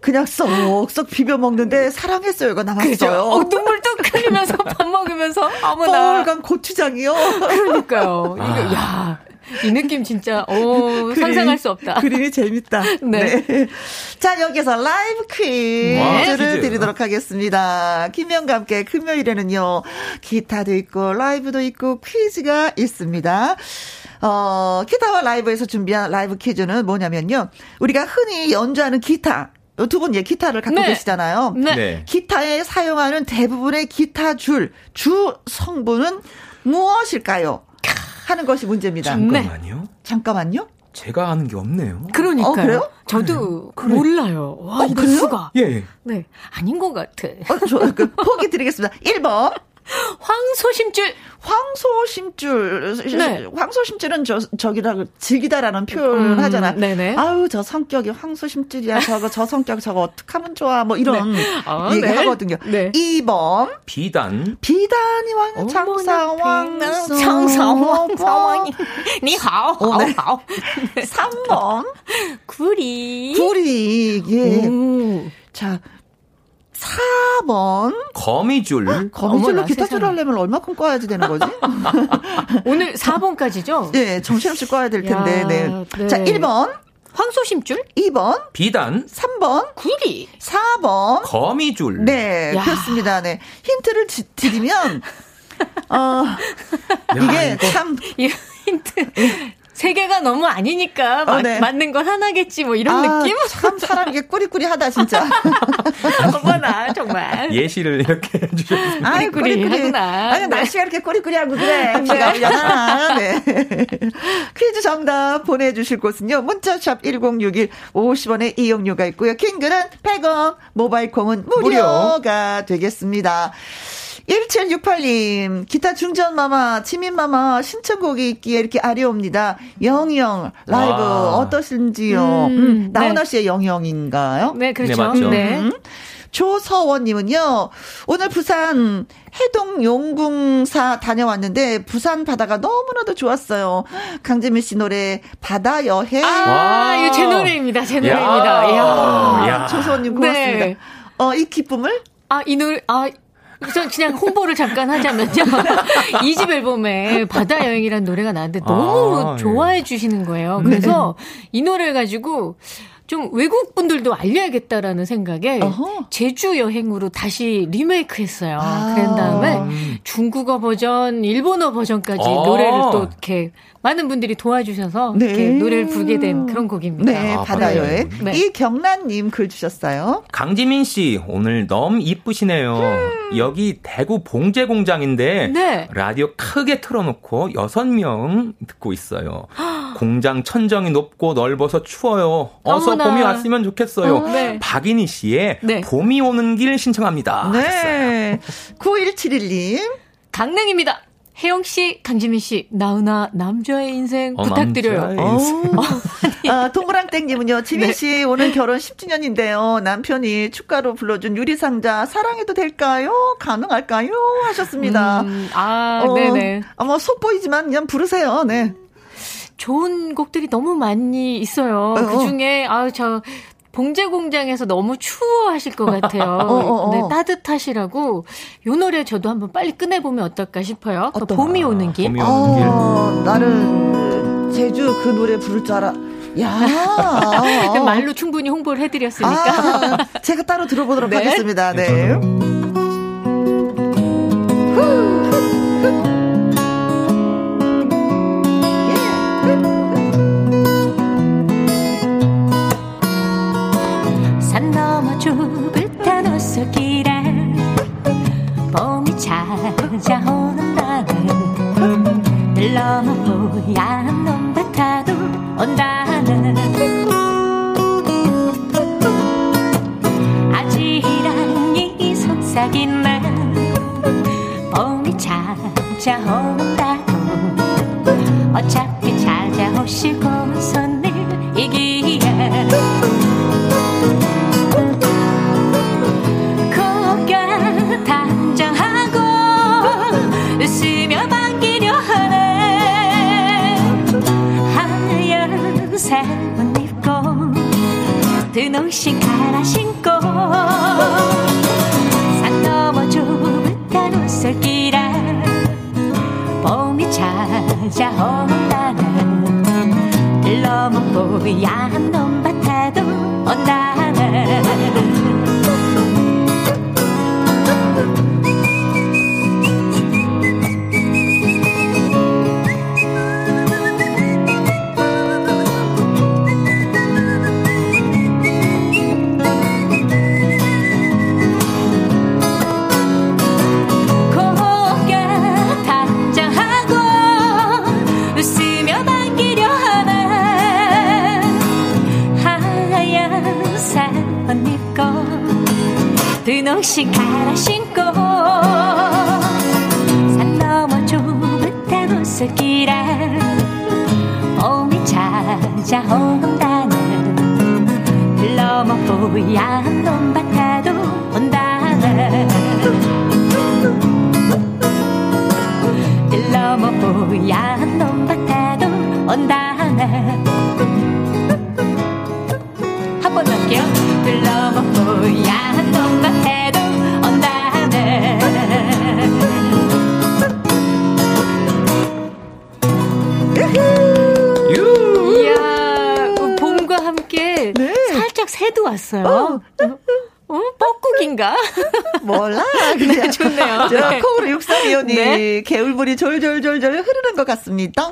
그냥 쏙쏙 비벼 먹는데 사랑했어요가 나왔어요. 그죠? 어, 눈물 뚝 흘리면서 밥 먹으면서 아무나. 빨간 고추장이요. 그러니까요. 이거, 아. 야. 이 느낌 진짜 오 그림, 상상할 수 없다. 그림이 재밌다. 네. 네. 자 여기서 라이브 퀴즈를 드리도록 하겠습니다. 김명과 함께 금요일에는요 기타도 있고 라이브도 있고 퀴즈가 있습니다. 어 기타와 라이브에서 준비한 라이브 퀴즈는 뭐냐면요 우리가 흔히 연주하는 기타 두분 예, 기타를 갖고 네. 계시잖아요. 네. 네. 기타에 사용하는 대부분의 기타 줄, 주 성분은 무엇일까요? 하는 것이 문제입니다. 잠깐만요. 네. 잠깐만요. 제가 아는 게 없네요. 그러니까요. 어, 그래요? 저도 그래. 몰라요. 와, 어, 이럴 수가. 예, 예. 네. 아닌 것 같아. 어, 저, 그, 포기 드리겠습니다. 1번. 황소심줄. 황소심줄. 네. 황소심줄은 저, 저기다, 즐기다라는 표현을 음, 하잖아. 네네. 아유, 저 성격이 황소심줄이야. 저거, 저 성격 저거 어떡하면 좋아. 뭐 이런 네. 아, 얘기 네. 하거든요. 네. 2번. 비단. 비단이 왕, 창사왕. 창사왕. 창사왕. 니하오. 어, 네. 3번. 구리. 구리. 예. 오. 자, 4번. 거미줄. 거미줄로 기타 줄 하려면 얼마큼 꺼야지 되는 거지? 오늘 4번까지죠? 네, 정신없이 꺼야 될 텐데. 야, 네. 네. 자, 1번. 황소심줄? 2번. 비단. 3번. 구리. 4번. 거미줄. 네, 야. 그렇습니다. 네. 힌트를 지, 드리면, 어, 이게 참. 힌트. 세 개가 너무 아니니까 어, 네. 맞는 건 하나겠지 뭐 이런 아, 느낌? 참 사람 이게 꾸리꾸리하다 진짜. 어머나 정말. 예시를 이렇게 해주셨습니다. 아 꾸리꾸리하구나. 아니 날씨가 이렇게 꾸리꾸리하고 그래. 비가 오잖아. 네. 퀴즈 정답 보내주실 곳은요. 문자샵 1061 50원의 이용료가 있고요. 킹글은 100원, 모바일 콩은 무료가 무료. 되겠습니다. 1768님, 기타 중전마마, 치민마마, 신청곡이 있기에 이렇게 아려옵니다. 영영, 라이브 와. 어떠신지요? 음, 음, 나훈아 네. 씨의 영영인가요? 네, 그렇죠. 네, 맞죠. 네. 음. 조서원님은요, 오늘 부산 해동 용궁사 다녀왔는데, 부산 바다가 너무나도 좋았어요. 강재민 씨 노래, 바다 여행. 아, 이거 제 노래입니다. 제 노래입니다. 이야. 이야. 조서원님 고맙습니다. 네. 어, 이 기쁨을? 아, 이 노래, 아, 우선 그냥 홍보를 잠깐 하자면요. 이 집 앨범에 바다 여행이라는 노래가 나왔는데 너무 아, 예. 좋아해 주시는 거예요. 그래서 네. 이 노래를 가지고 좀 외국 분들도 알려야겠다라는 생각에 어허. 제주 여행으로 다시 리메이크했어요. 아. 그런 다음에 중국어 버전, 일본어 버전까지 아. 노래를 또 이렇게 많은 분들이 도와주셔서 네. 이렇게 노래를 부르게 된 그런 곡입니다. 네, 아, 바다 여행. 네. 이경란님 글 주셨어요. 강지민 씨 오늘 너무 이쁘시네요. 음. 여기 대구 봉제 공장인데 네. 라디오 크게 틀어놓고 여섯 명 듣고 있어요. 공장 천정이 높고 넓어서 추워요. 어서 어머나. 봄이 왔으면 좋겠어요. 어, 네. 박인희 씨의 네. 봄이 오는 길 신청합니다. 네. 9171님. 강릉입니다. 혜영 씨, 강지민 씨, 나훈아 남자의 인생 어, 부탁드려요. 남자의 인생. 어. 아, 동그랑땡님은요. 지민 네. 씨 오늘 결혼 10주년인데요. 남편이 축가로 불러준 유리상자 사랑해도 될까요? 가능할까요? 하셨습니다. 음, 아, 어, 네네. 아마 속보이지만 그냥 부르세요. 네. 좋은 곡들이 너무 많이 있어요. 어, 그 중에 아 저 봉제 공장에서 너무 추워하실 것 같아요. 어, 어, 어. 네, 따뜻하시라고 요 노래 저도 한번 빨리 꺼내 보면 어떨까 싶어요. 그 봄이 오는 길. 봄이 오는 길. 어, 나는 제주 그 노래 부를 줄 알아. 야, 그 말로 충분히 홍보를 해드렸으니까. 아, 제가 따로 들어보도록 네. 하겠습니다. 네. 네 찾아오는 나는 늘 너무 뽀얀 논밭타도 온다는 아지랑이 속삭인 날 봄이 찾아온다고 어차피 찾아오실 고은 손님 이기 드노신 갈아 신고 산 넘어 좁은 옷솔길에 봄이 찾아온다는 들 넘어 뽀얀 논밭에도 온다 는 드노신 갈아 신고. 산 넘어 좁은 대구슬길에 봄이 찾아온다는 흘러머 뽀얀 논밭에도 온다는 흘러머 뽀얀 논밭에도 온다는. 한 번 더 할게요. 흘러 좋네요. 저 네. 콩으로 육삼이오니 네. 개울물이 졸졸졸졸 흐르는 것 같습니다.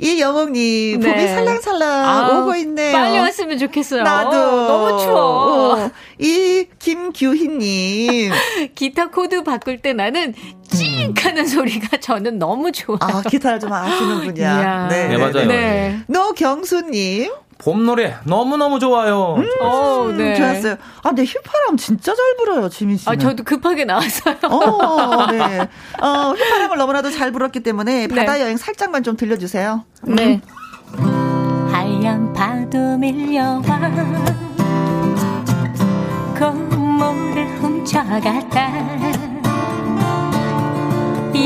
이영옥님, 네. 봄이 살랑살랑 아, 오고 있네요. 빨리 왔으면 좋겠어요. 나도. 너무 추워. 어. 이 김규희님. 기타 코드 바꿀 때 나는 찡 하는 소리가 저는 너무 좋아요. 아, 기타를 좀 아시는군요. 네, 네, 맞아요. 네. 노경수님. 봄 노래 너무너무 좋아요. 음, 어, 네. 좋았어요. 아, 근데 휘파람 진짜 잘 불어요, 지민 씨. 아, 저도 급하게 나왔어요. 어, 네. 어, 휘파람을 너무나도 잘 불었기 때문에 네. 바다 여행 살짝만 좀 들려주세요. 네. 음. 하얀 파도 밀려와 고모를 훔쳐갔다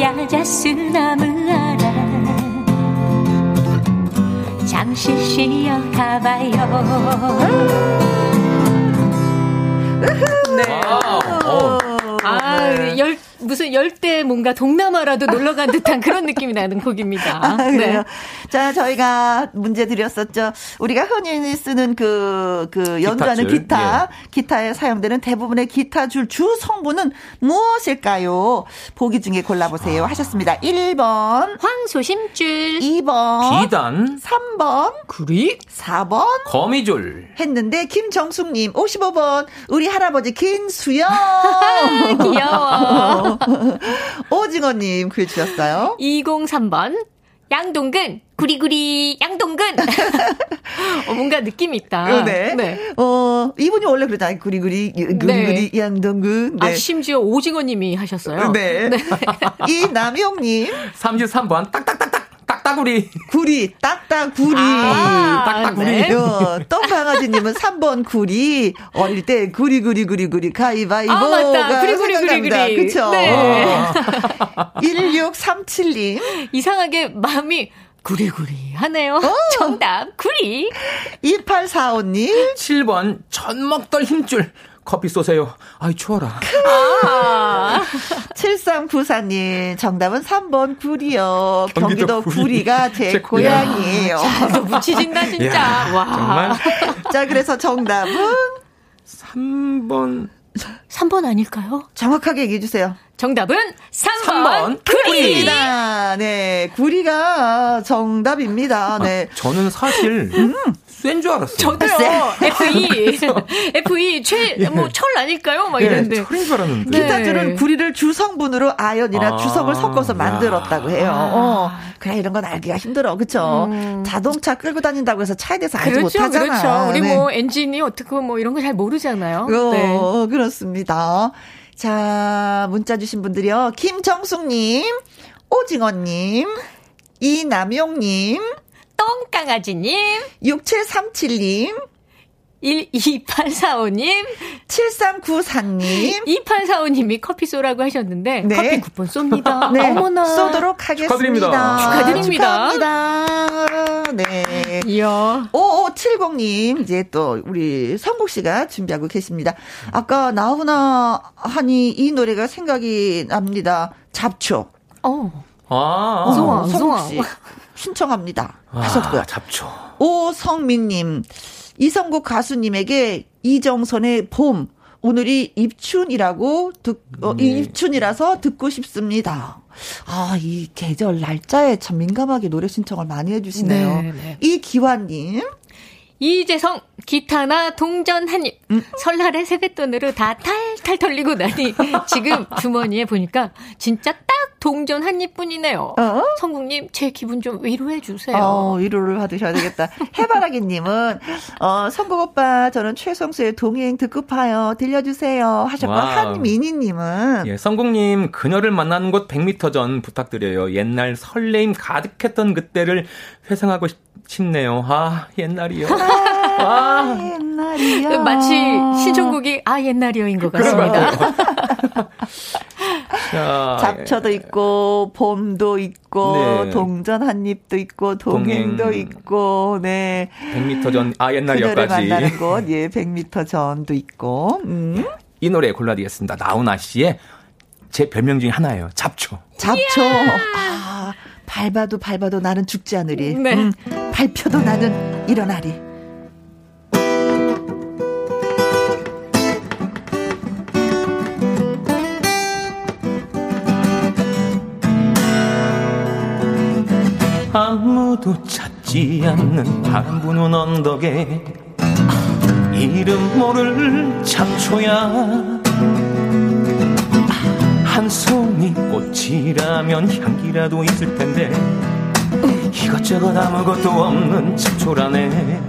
야자수 나무 아래 잠시 쉬어 가봐요. 네. 아, 열, 무슨 열대 뭔가 동남아라도 놀러 간 듯한 그런 느낌이 나는 곡입니다. 아, 그래요. 네. 자, 저희가 문제 드렸었죠. 우리가 흔히 쓰는 그, 그 연주하는 기타줄. 기타, 예. 기타에 사용되는 대부분의 기타 줄 주 성분은 무엇일까요? 보기 중에 골라보세요. 아. 하셨습니다. 1번. 황소심줄. 2번. 비단. 3번. 구리. 4번. 거미줄. 했는데, 김정숙님, 55번. 우리 할아버지 김수영. 귀여워. 오징어님 글 주셨어요. 203번. 양동근 구리구리 양동근 어, 뭔가 느낌이 있다. 어, 네. 네. 어 이분이 원래 그러잖아요. 구리구리 구리구리 네. 양동근. 네. 아 심지어 오징어님이 하셨어요. 네. 네. 이 남영님 33번 딱딱딱딱 딱따구리. 구리, 딱따구리. 아, 딱따구리. 네. 어, 똥강아지님은 3번 구리. 어릴 때 구리, 구리, 구리, 구리, 가위바위보. 아, 맞다. 구리, 구리, 구리, 구리. 그쵸. 네. 1637님. 이상하게 마음이 구리구리 하네요. 어. 정답, 구리. 2845님. 7번, 전먹덜 힘줄. 커피 쏘세요. 아이, 추워라. 아. 7394님, 정답은 3번 구리요. 경기도, 경기도 구리. 가제 제 고향이에요. 자, 묻히진다, 진짜. 야, 와. 정말. 자, 그래서 정답은? 3번. 3번 아닐까요? 정확하게 얘기해 주세요. 정답은 3번, 3번 구리입니다. 네, 구리가 정답입니다. 네. 아, 저는 사실 음. 쇠줄 알았어요. 저도요. FE. FE 최, 뭐, 철 아닐까요? 막 네, 이랬는데. 철인 줄 알았는데. 네. 기타줄은 구리를 주성분으로 아연이나 아, 주석을 섞어서 만들었다고 해요. 아. 어. 그래, 이런 건 알기가 힘들어. 그쵸? 음. 자동차 끌고 다닌다고 해서 차에 대해서 알지 그렇죠, 못하잖아. 그렇죠. 우리 네. 뭐 엔진이 어떻게 뭐 이런 거 잘 모르잖아요. 어, 네. 그렇습니다. 자, 문자 주신 분들이요. 김정숙님, 오징어님, 이남용님, 똥강아지님, 6737님, 12845님, 7394님, 2845님이 커피 쏘라고 하셨는데, 네. 커피 쿠폰 쏩니다. 네. 어머나. 쏘도록 하겠습니다. 축하드립니다. 축하드립니다. 축하합니다. 네. 이야. 5570님, 이제 또 우리 성국 씨가 준비하고 계십니다. 아까 나훈아 하니 이 노래가 생각이 납니다. 잡초. 어. 아, 우성아, 우성아. 씨. 신청합니다. 아, 하셨고요. 잡초. 오성민님, 이성국 가수님에게 이정선의 봄, 오늘이 입춘이라고 듣, 어, 네. 입춘이라서 듣고 싶습니다. 아, 이 계절 날짜에 참 민감하게 노래 신청을 많이 해주시네요. 네, 네. 이기환님. 이재성 기타나 동전 한 입. 음. 설날에 세뱃돈으로 다 탈탈 털리고 나니 지금 주머니에 보니까 진짜 딱 동전 한 입뿐이네요. 어? 성국님 제 기분 좀 위로해 주세요. 어, 위로를 받으셔야 되겠다. 해바라기님은 어, 성국 오빠 저는 최성수의 동행 듣고 파요 들려주세요 하셨고 한민희님은 예, 성국님 그녀를 만나는 곳 100m 전 부탁드려요. 옛날 설레임 가득했던 그때를 회상하고 싶. 싶네요. 아, 옛날이요. 아, 아. 옛날이요. 마치 신청곡이 아, 옛날이요인 것 같습니다. 자, 잡초도 있고, 봄도 있고, 네. 동전 한 입도 있고, 동행도 동행. 있고, 네. 100m 전, 아, 옛날이요까지. 만나는 곳, 예, 100m 전도 있고, 음. 이 노래 골라드리겠습니다. 나훈아 씨의 제 별명 중에 하나예요. 잡초. 잡초. 아. 밟아도 밟아도 나는 죽지 않으리. 네. 음, 밟혀도 나는 일어나리. 아무도 찾지 않는 바람 부는 언덕에 이름 모를 잡초야. 한 송이 꽃이라면 향기라도 있을 텐데 이것저것 아무것도 없는 잡초라네.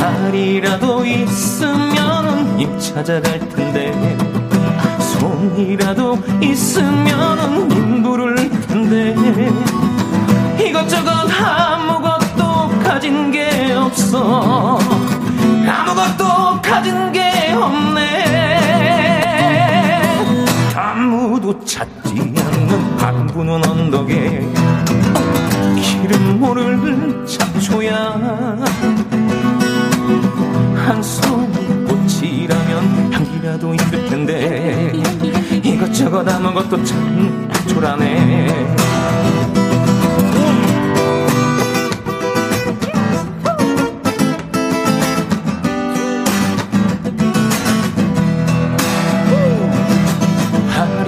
알이라도 있으면 잎 찾아갈 텐데 송이라도 있으면 인부를 텐데 이것저것 아무것도 가진 게 없어. 아무것도 가진 게 없네. 아무도 찾지 않는 바람 부는 언덕에 이름 모를 잡초야. 한 송이 꽃이라면 향기라도 있을 텐데. 이것저것 아무것도 참 초라네.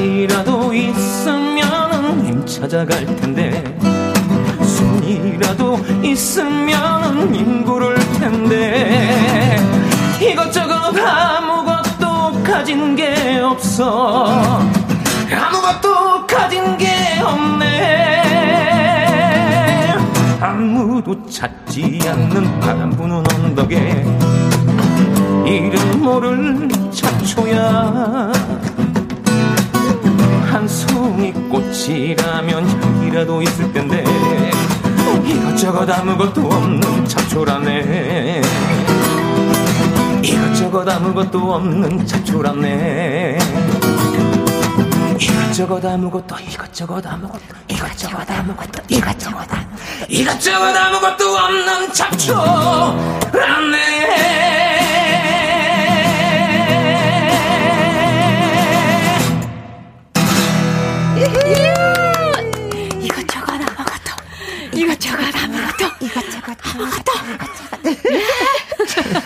이라도 있으면 님 찾아갈 텐데. 손이라도 있으면 인구를 텐데. 이것저것 가진 게 없어. 아무것도 가진 게 없네. 아무도 찾지 않는 바람 부는 언덕에 이름 모를 잡초야. 한 송이 꽃이라면 향기라도 있을 텐데 이것저것 아무것도 없는 잡초라네 이것저것 아무것도 없는 잡초라네. 이것저것 아무것도 이것저것 아무것도 이것저것 아무것도 이것저것 아무것도 이것저것 아무것도 없는 잡초라네.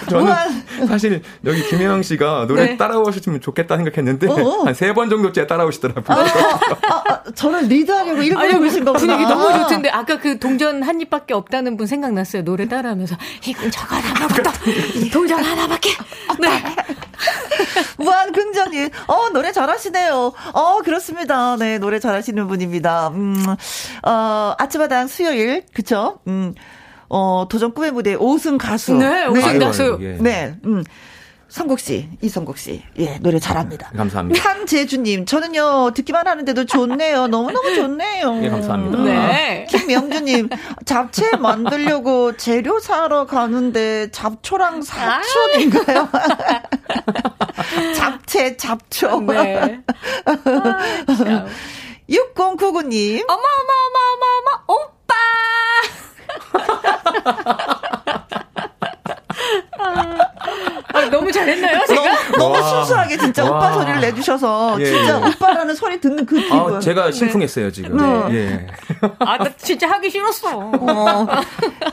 저는 사실 여기 김혜영 씨가 노래 네. 따라오셨으면 좋겠다 생각했는데 한 세 번 정도 째 따라오시더라고요. 아, 아, 아, 저를 리드하려고 일부러 오신 거구나. 분위기 너무 좋던데 아까 그 동전 한 입밖에 없다는 분 생각났어요. 노래 따라하면서 이건 저건 아무것도 동전 하나밖에. 네. 무한 긍정님, 어 노래 잘하시네요. 어 그렇습니다. 네 노래 잘하시는 분입니다. 음, 어 아침마당 수요일 그쵸? 음. 어, 도전 꿈의 무대 5승 가수. 네, 5승 가수. 네, 네. 음. 성국 씨, 이성국 씨. 예, 노래 잘합니다. 감사합니다. 한재주님, 저는요, 듣기만 하는데도 좋네요. 너무너무 좋네요. 예, 감사합니다. 네. 김명주님, 잡채 만들려고 재료 사러 가는데 잡초랑 사촌인가요? 잡채, 잡초. 네. 아, 6099님. 어머, 어머, 어머, 어머, 어머, 오빠! 아, 너무 잘했나요, 제가? 너무, 너무 순수하게 진짜 와. 오빠 소리를 내주셔서 예, 진짜 예. 오빠라는 소리 듣는 그 기분. 아, 제가 심쿵했어요, 네. 지금. 네. 예. 아, 나 진짜 하기 싫었어. 어.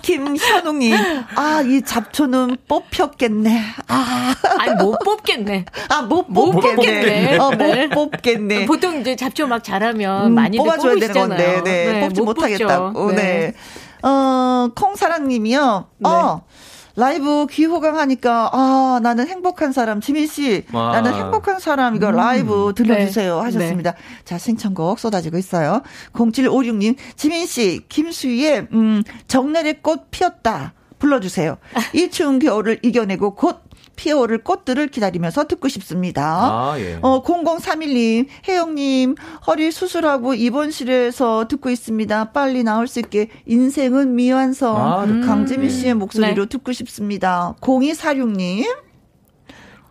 김현웅님, 아, 이 잡초는 뽑혔겠네. 아. 아니, 못 뽑겠네. 아, 못 뽑겠네. 못 뽑겠네. 어, 못 네. 뽑겠네. 보통 이제 잡초 막 잘하면 음, 많이들 뽑아줘야 되는 건데, 네, 네 뽑지 못하겠다고. 네. 네. 어, 콩사랑님이요. 네. 어. 라이브 귀호강 하니까 아 나는 행복한 사람 지민 씨 와. 나는 행복한 사람 이거 음. 라이브 들려주세요 네. 하셨습니다. 네. 자 신청곡 쏟아지고 있어요. 0756님 지민 씨 김수희의 음 정내의 꽃 피었다 불러주세요. 이 추운 겨울을 이겨내고 곧 피어오를 꽃들을 기다리면서 듣고 싶습니다. 아, 예. 어, 0031님, 혜영님, 허리 수술하고 입원실에서 듣고 있습니다. 빨리 나올 수 있게 인생은 미완성. 아, 음. 강재미 씨의 목소리로 네. 듣고 싶습니다. 0246님.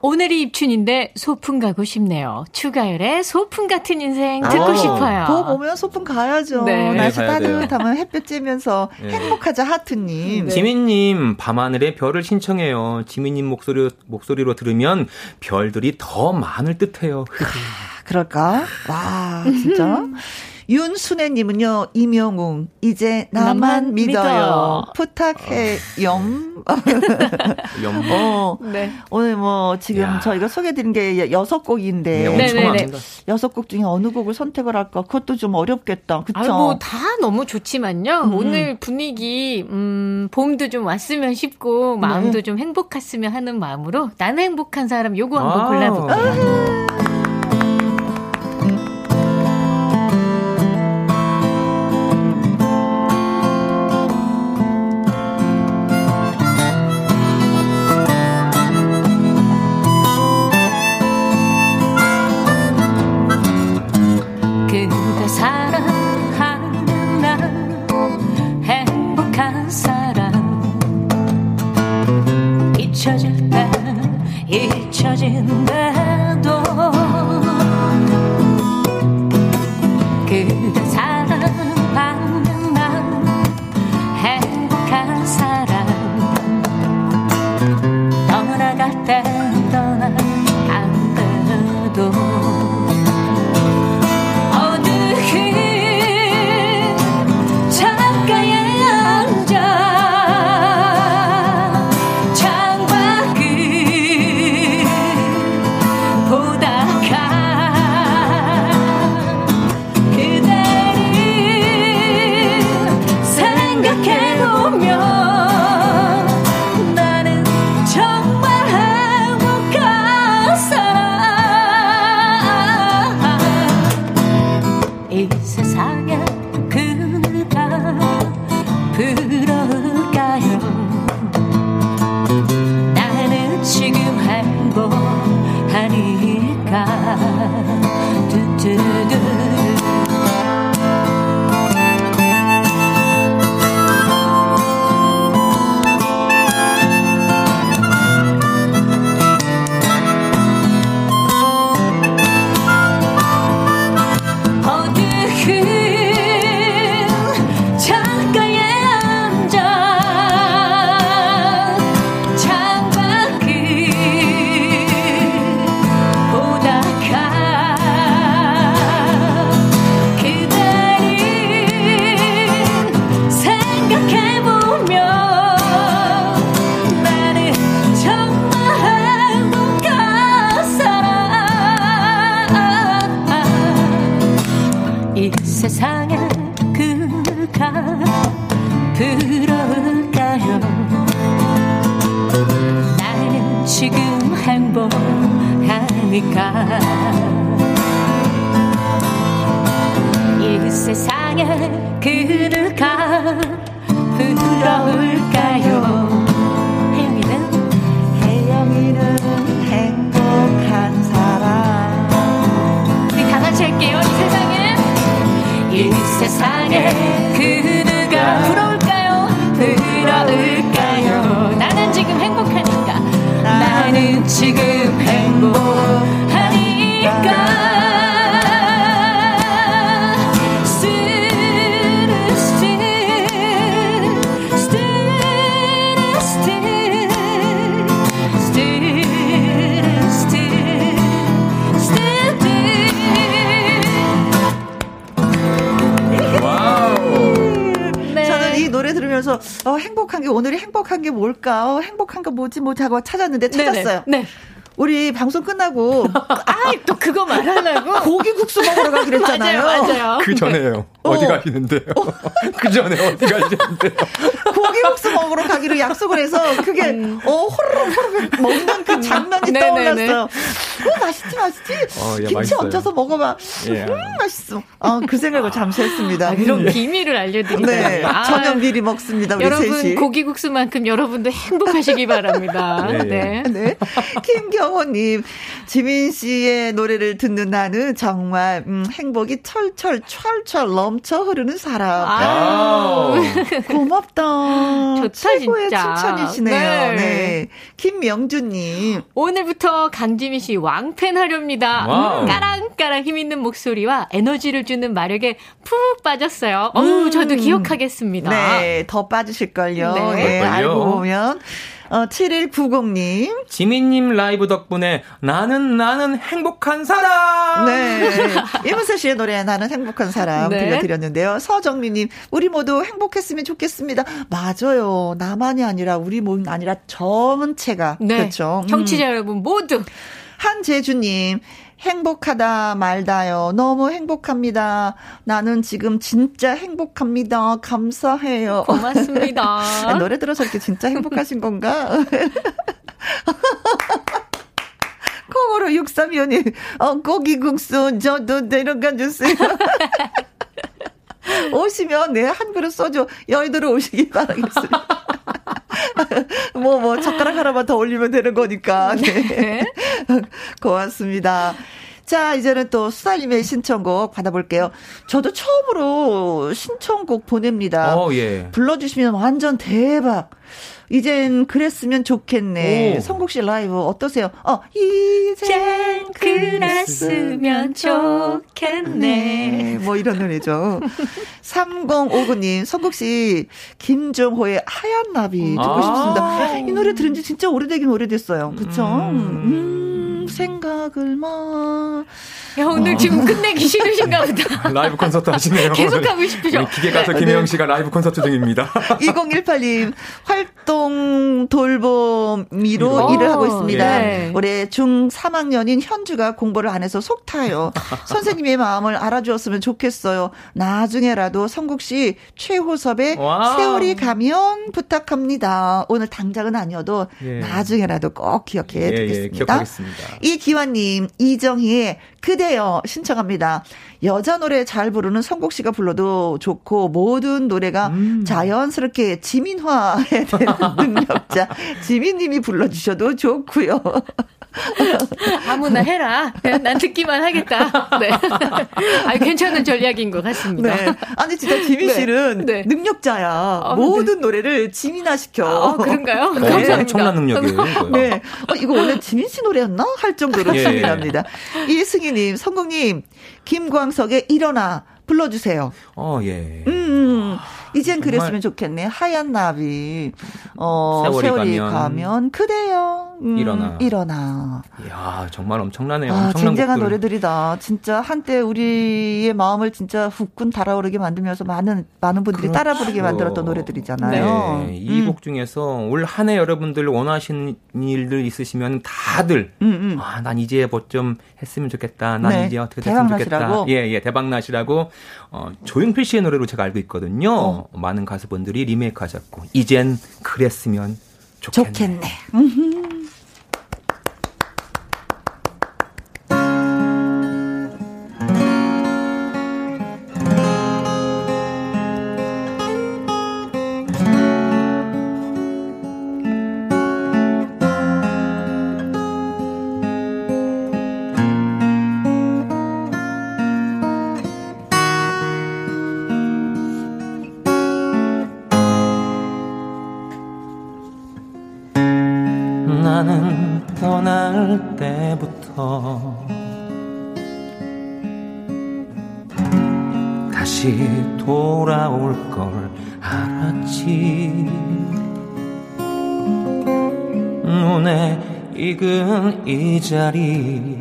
오늘이 입춘인데 소풍 가고 싶네요. 추가열의 소풍 같은 인생 듣고 아, 싶어요. 보 보면 소풍 가야죠. 네. 날씨 네, 따뜻하면 햇볕 쬐면서 네. 행복하자 하트님. 네. 지민님 밤하늘의 별을 신청해요. 지민님 목소리 목소리로 들으면 별들이 더 많을 듯해요. 아, 그럴까? 와 진짜. 윤순애님은요, 이명웅, 이제 나만, 나만 믿어요. 믿어요. 부탁해, 염. 염. 어, 네. 오늘 뭐, 지금 야. 저희가 소개해드린 게 여섯 곡인데. 네, 여섯 곡 중에 어느 곡을 선택을 할까? 그것도 좀 어렵겠다. 그쵸? 아, 뭐, 다 너무 좋지만요. 음. 오늘 분위기, 음, 봄도 좀 왔으면 싶고, 마음도 네. 좀 행복했으면 하는 마음으로, 나는 행복한 사람 요거 한번 골라볼게요. 뭘까? 어, 행복한 거 뭐지 뭐지 하고 찾았는데 찾았어요. 네네. 네. 우리 방송 끝나고 아또 그거 말하려고 고기 국수 먹으러 가기로 했잖아요. 맞아요, 맞아요. 그 전에요. 어. 디 가시는데요? 어. 그 전에 어디 가시는데요? 고기국수 먹으러 가기로 약속을 해서 그게 음. 어 호로록 호로록 먹는 그 장면이 네네네. 떠올랐어요. 어 맛있지 맛있지. 어, 야, 김치 맛있어요. 얹어서 먹어봐. 예. 음 맛있어. 아그 생각을 잠시 했습니다. 아, 그럼 예. 비밀을 알려드리다. 네. 아, 저녁 미리 먹습니다. 우리 여러분 셋이. 고기국수만큼 여러분도 행복하시기 바랍니다. 네. 네. 네. 김경호님 지민 씨의 노래를 듣는 나는 정말 음, 행복이 철철 철철 넘쳐 흐르는 사람. 아. 고맙다. 좋다, 최고의 진짜. 칭찬이시네요. 네. 네. 김명주님. 오늘부터 강지민 씨 왕팬 하렵니다. 음, 까랑까랑 힘 있는 목소리와 에너지를 주는 마력에 푹 빠졌어요. 음. 어우, 저도 기억하겠습니다. 네, 더 빠지실걸요. 네, 네 알고 보면. 어, 7190님. 지민님 라이브 덕분에 나는 나는 행복한 사람! 네. 이문세 씨의 노래 나는 행복한 사람 네. 들려드렸는데요. 서정미님, 우리 모두 행복했으면 좋겠습니다. 맞아요. 나만이 아니라 우리 몸 아니라 전체가. 네. 그렇죠. 청취자 음. 여러분 모두. 한재주님, 행복하다 말다요. 너무 행복합니다. 나는 지금 진짜 행복합니다. 감사해요. 고맙습니다. 아, 노래 들어서 이렇게 진짜 행복하신 건가? 콩으로 63위원님, 어, 고기국수 저도 내려가 주세요. 오시면, 네, 한 그릇 소주 여의도로 오시기 바라겠습니다. 뭐, 뭐, 젓가락 하나만 더 올리면 되는 거니까. 네. 네. 고맙습니다. 자, 이제는 또 수사님의 신청곡 받아볼게요. 저도 처음으로 신청곡 보냅니다. 어, 예. 불러주시면 완전 대박. 이젠 그랬으면 좋겠네. 성국 씨 라이브 어떠세요? 어, 이젠 그랬으면 좋겠네. 뭐 이런 노래죠. 3059님, 성국 씨, 김정호의 하얀 나비 듣고 아~ 싶습니다. 이 노래 들은 지 진짜 오래되긴 오래됐어요. 그쵸? 음. 음. 생각을 마. 야, 오늘 어. 지금 끝내기 싫으신가 보다. 라이브 콘서트 하시네요. 계속 하고 싶으셔. 기계 가서 김혜영 씨가 라이브 콘서트 중입니다. 2018님, 활동 돌봄이로 오, 일을 하고 있습니다. 예. 올해 중 3학년인 현주가 공부를 안 해서 속 타요. 선생님의 마음을 알아주었으면 좋겠어요. 나중에라도 성국 씨 최호섭의 wow. 세월이 가면 부탁합니다. 오늘 당장은 아니어도 예. 나중에라도 꼭 기억해 예, 예 두겠습니다. 예, 기억하겠습니다. 이기환님, 이정희의 그대여 신청합니다. 여자 노래 잘 부르는 성국 씨가 불러도 좋고 모든 노래가 음. 자연스럽게 지민화해야 되는 능력자 지민님이 불러주셔도 좋고요. 아무나 해라. 난 듣기만 하겠다. 네. 아 괜찮은 전략인 것 같습니다. 네. 아니 진짜 지민 네. 씨는 네. 능력자야. 아, 모든 네. 노래를 지민화 시켜. 아, 그런가요? 네. 감사합니다. 엄청난 능력이에요. 네. 어, 이거 원래 지민 씨 노래였나 할 정도로 예. 지민합니다. 이승희님, 성국님, 김광석의 일어나 불러주세요. 어, 예. 음, 이젠 그랬으면 좋겠네. 하얀 나비. 어, 세월이, 세월이 가면, 가면, 그대여. 음, 일어나. 일어나. 이야, 정말 엄청나네요. 아, 쟁쟁한 노래들이다. 진짜 한때 우리의 마음을 진짜 후끈 달아오르게 만들면서 많은, 많은 분들이 그렇죠. 따라 부르게 만들었던 노래들이잖아요. 네. 이곡 음. 중에서 올 한 해 여러분들 원하시는 일들 있으시면 다들, 음, 음. 아, 난 이제 뭐 좀 했으면 좋겠다. 난 네. 이제 어떻게 됐으면 좋겠다. 예, 예, 대박나시라고, 어, 조용필 씨의 노래로 제가 알고 있거든요. 어. 많은 가수분들이 리메이크 하셨고, 이젠 그랬으면 좋겠네. 좋겠네. 자리.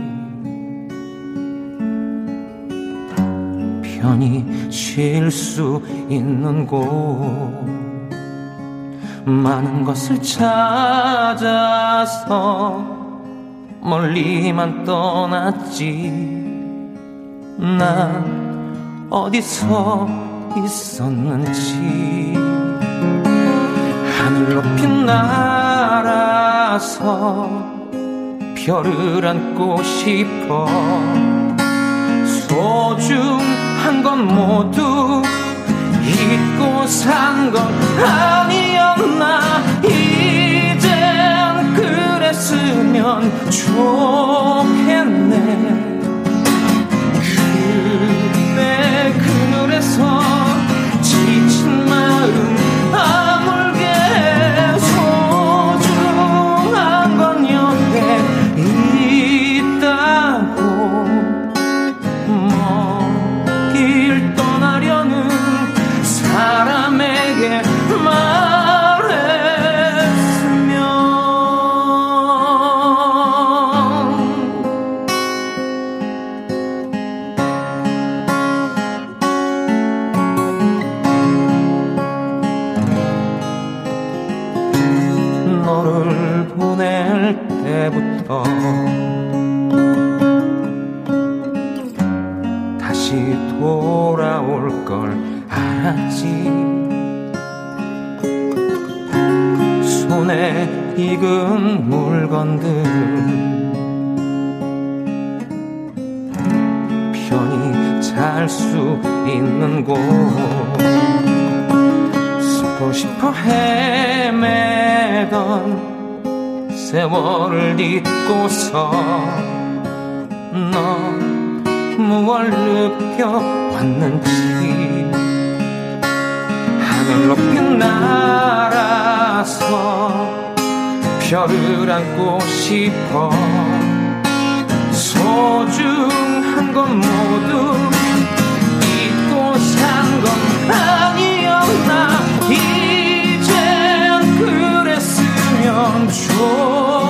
편히 쉴 수 있는 곳. 많은 것을 찾아서 멀리만 떠났지. 난 어디서 있었는지. 하늘 높이 날아서 별을 안고 싶어. 소중한 건 모두 잊고 산 건 아니었나. 이젠 그랬으면 좋겠네. 그때 그늘에서 익은 물건들. 편히 잘 수 있는 곳. 싶어 싶어 헤매던 세월을 잊고서 너 무얼 느껴왔는지. 하늘 높이 날아서 별을 안고 싶어. 소중한 건 모두 잊고 산 건 아니었나. 이젠 그랬으면 좋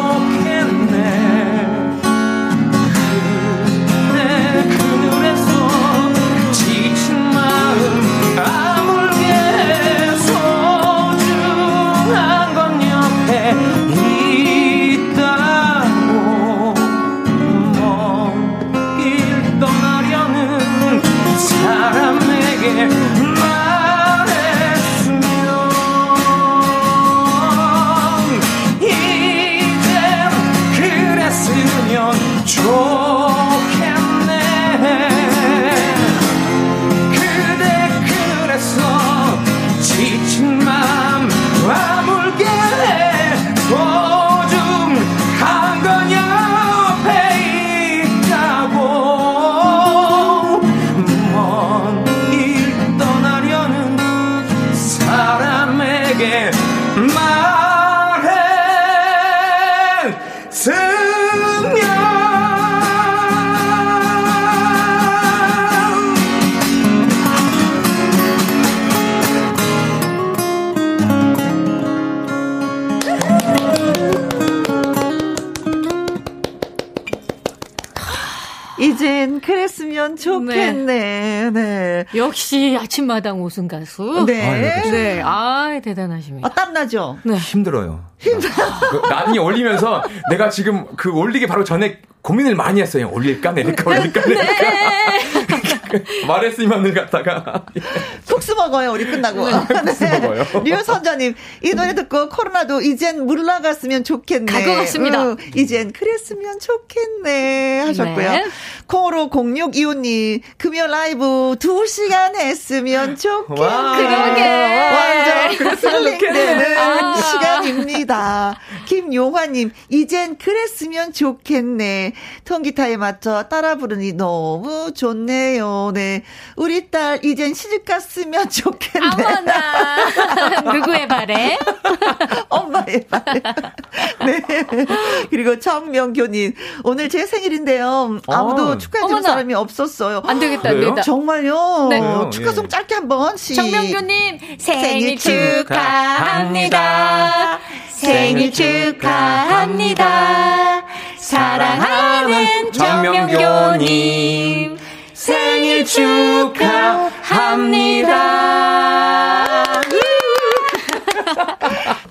좋겠네. 네. 역시 아침마당 우승 가수. 네. 네. 아, 대단하십니다. 아, 땀나죠? 네. 힘들어요. 그 난이 올리면서 내가 지금 그 올리기 바로 전에 고민을 많이 했어요. 올릴까 내릴까 올릴까 내릴까. 말했으면을 갖다가 국수 먹어요, 우리 끝나고. 국수 먹어요. 류선자님, 이 노래 듣고 코로나도 이젠 물러갔으면 좋겠네. 갈것 같습니다. 응, 이젠 그랬으면 좋겠네. 하셨고요. 네. 콩으로 0625님, 금요 라이브 2 시간 했으면 좋겠네. 와. 그러게. 완전 그랬으면 좋겠네. 아. 시간입니다. 김용화님, 이젠 그랬으면 좋겠네. 통기타에 맞춰 따라 부르니 너무 좋네요. 네. 우리 딸, 이젠 시집 갔으면 좋겠네. 어머나. 누구의 바래? 엄마의 바래. 네. 그리고 정명교님, 오늘 제 생일인데요. 아무도 어. 축하해줄 사람이 없었어요. 안 되겠다, 안 되겠다. 정말요? 네. 축하송 예. 짧게 한 번씩. 정명교님, 생일 축하합니다. 생일 축하합니다. 사랑하는 정명교님, 생일 축하합니다.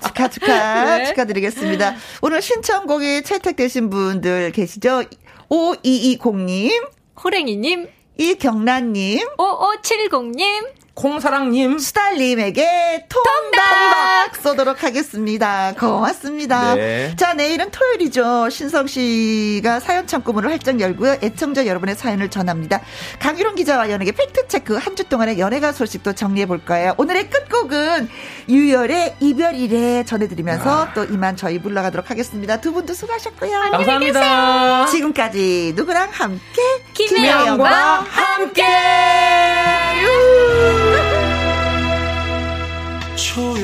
축하, 축하, 네. 축하드리겠습니다. 오늘 신청곡이 채택되신 분들 계시죠? 5220님, 호랭이님, 이경란님, 5570님, 콩사랑님, 수달님에게 통닭, 쏘도록 하겠습니다. 고맙습니다. 네. 자, 내일은 토요일이죠. 신성 씨가 사연 창구문을 활짝 열고요. 애청자 여러분의 사연을 전합니다. 강유론 기자와 연예계 팩트 체크 한 주 동안의 연예가 소식도 정리해 볼 거예요. 오늘의 끝곡은 유열의 이별 이래 전해드리면서 아. 또 이만 저희 물러가도록 하겠습니다. 두 분도 수고하셨고요. 감사합니다. 지금까지 누구랑 함께? 김혜영과 함께! 초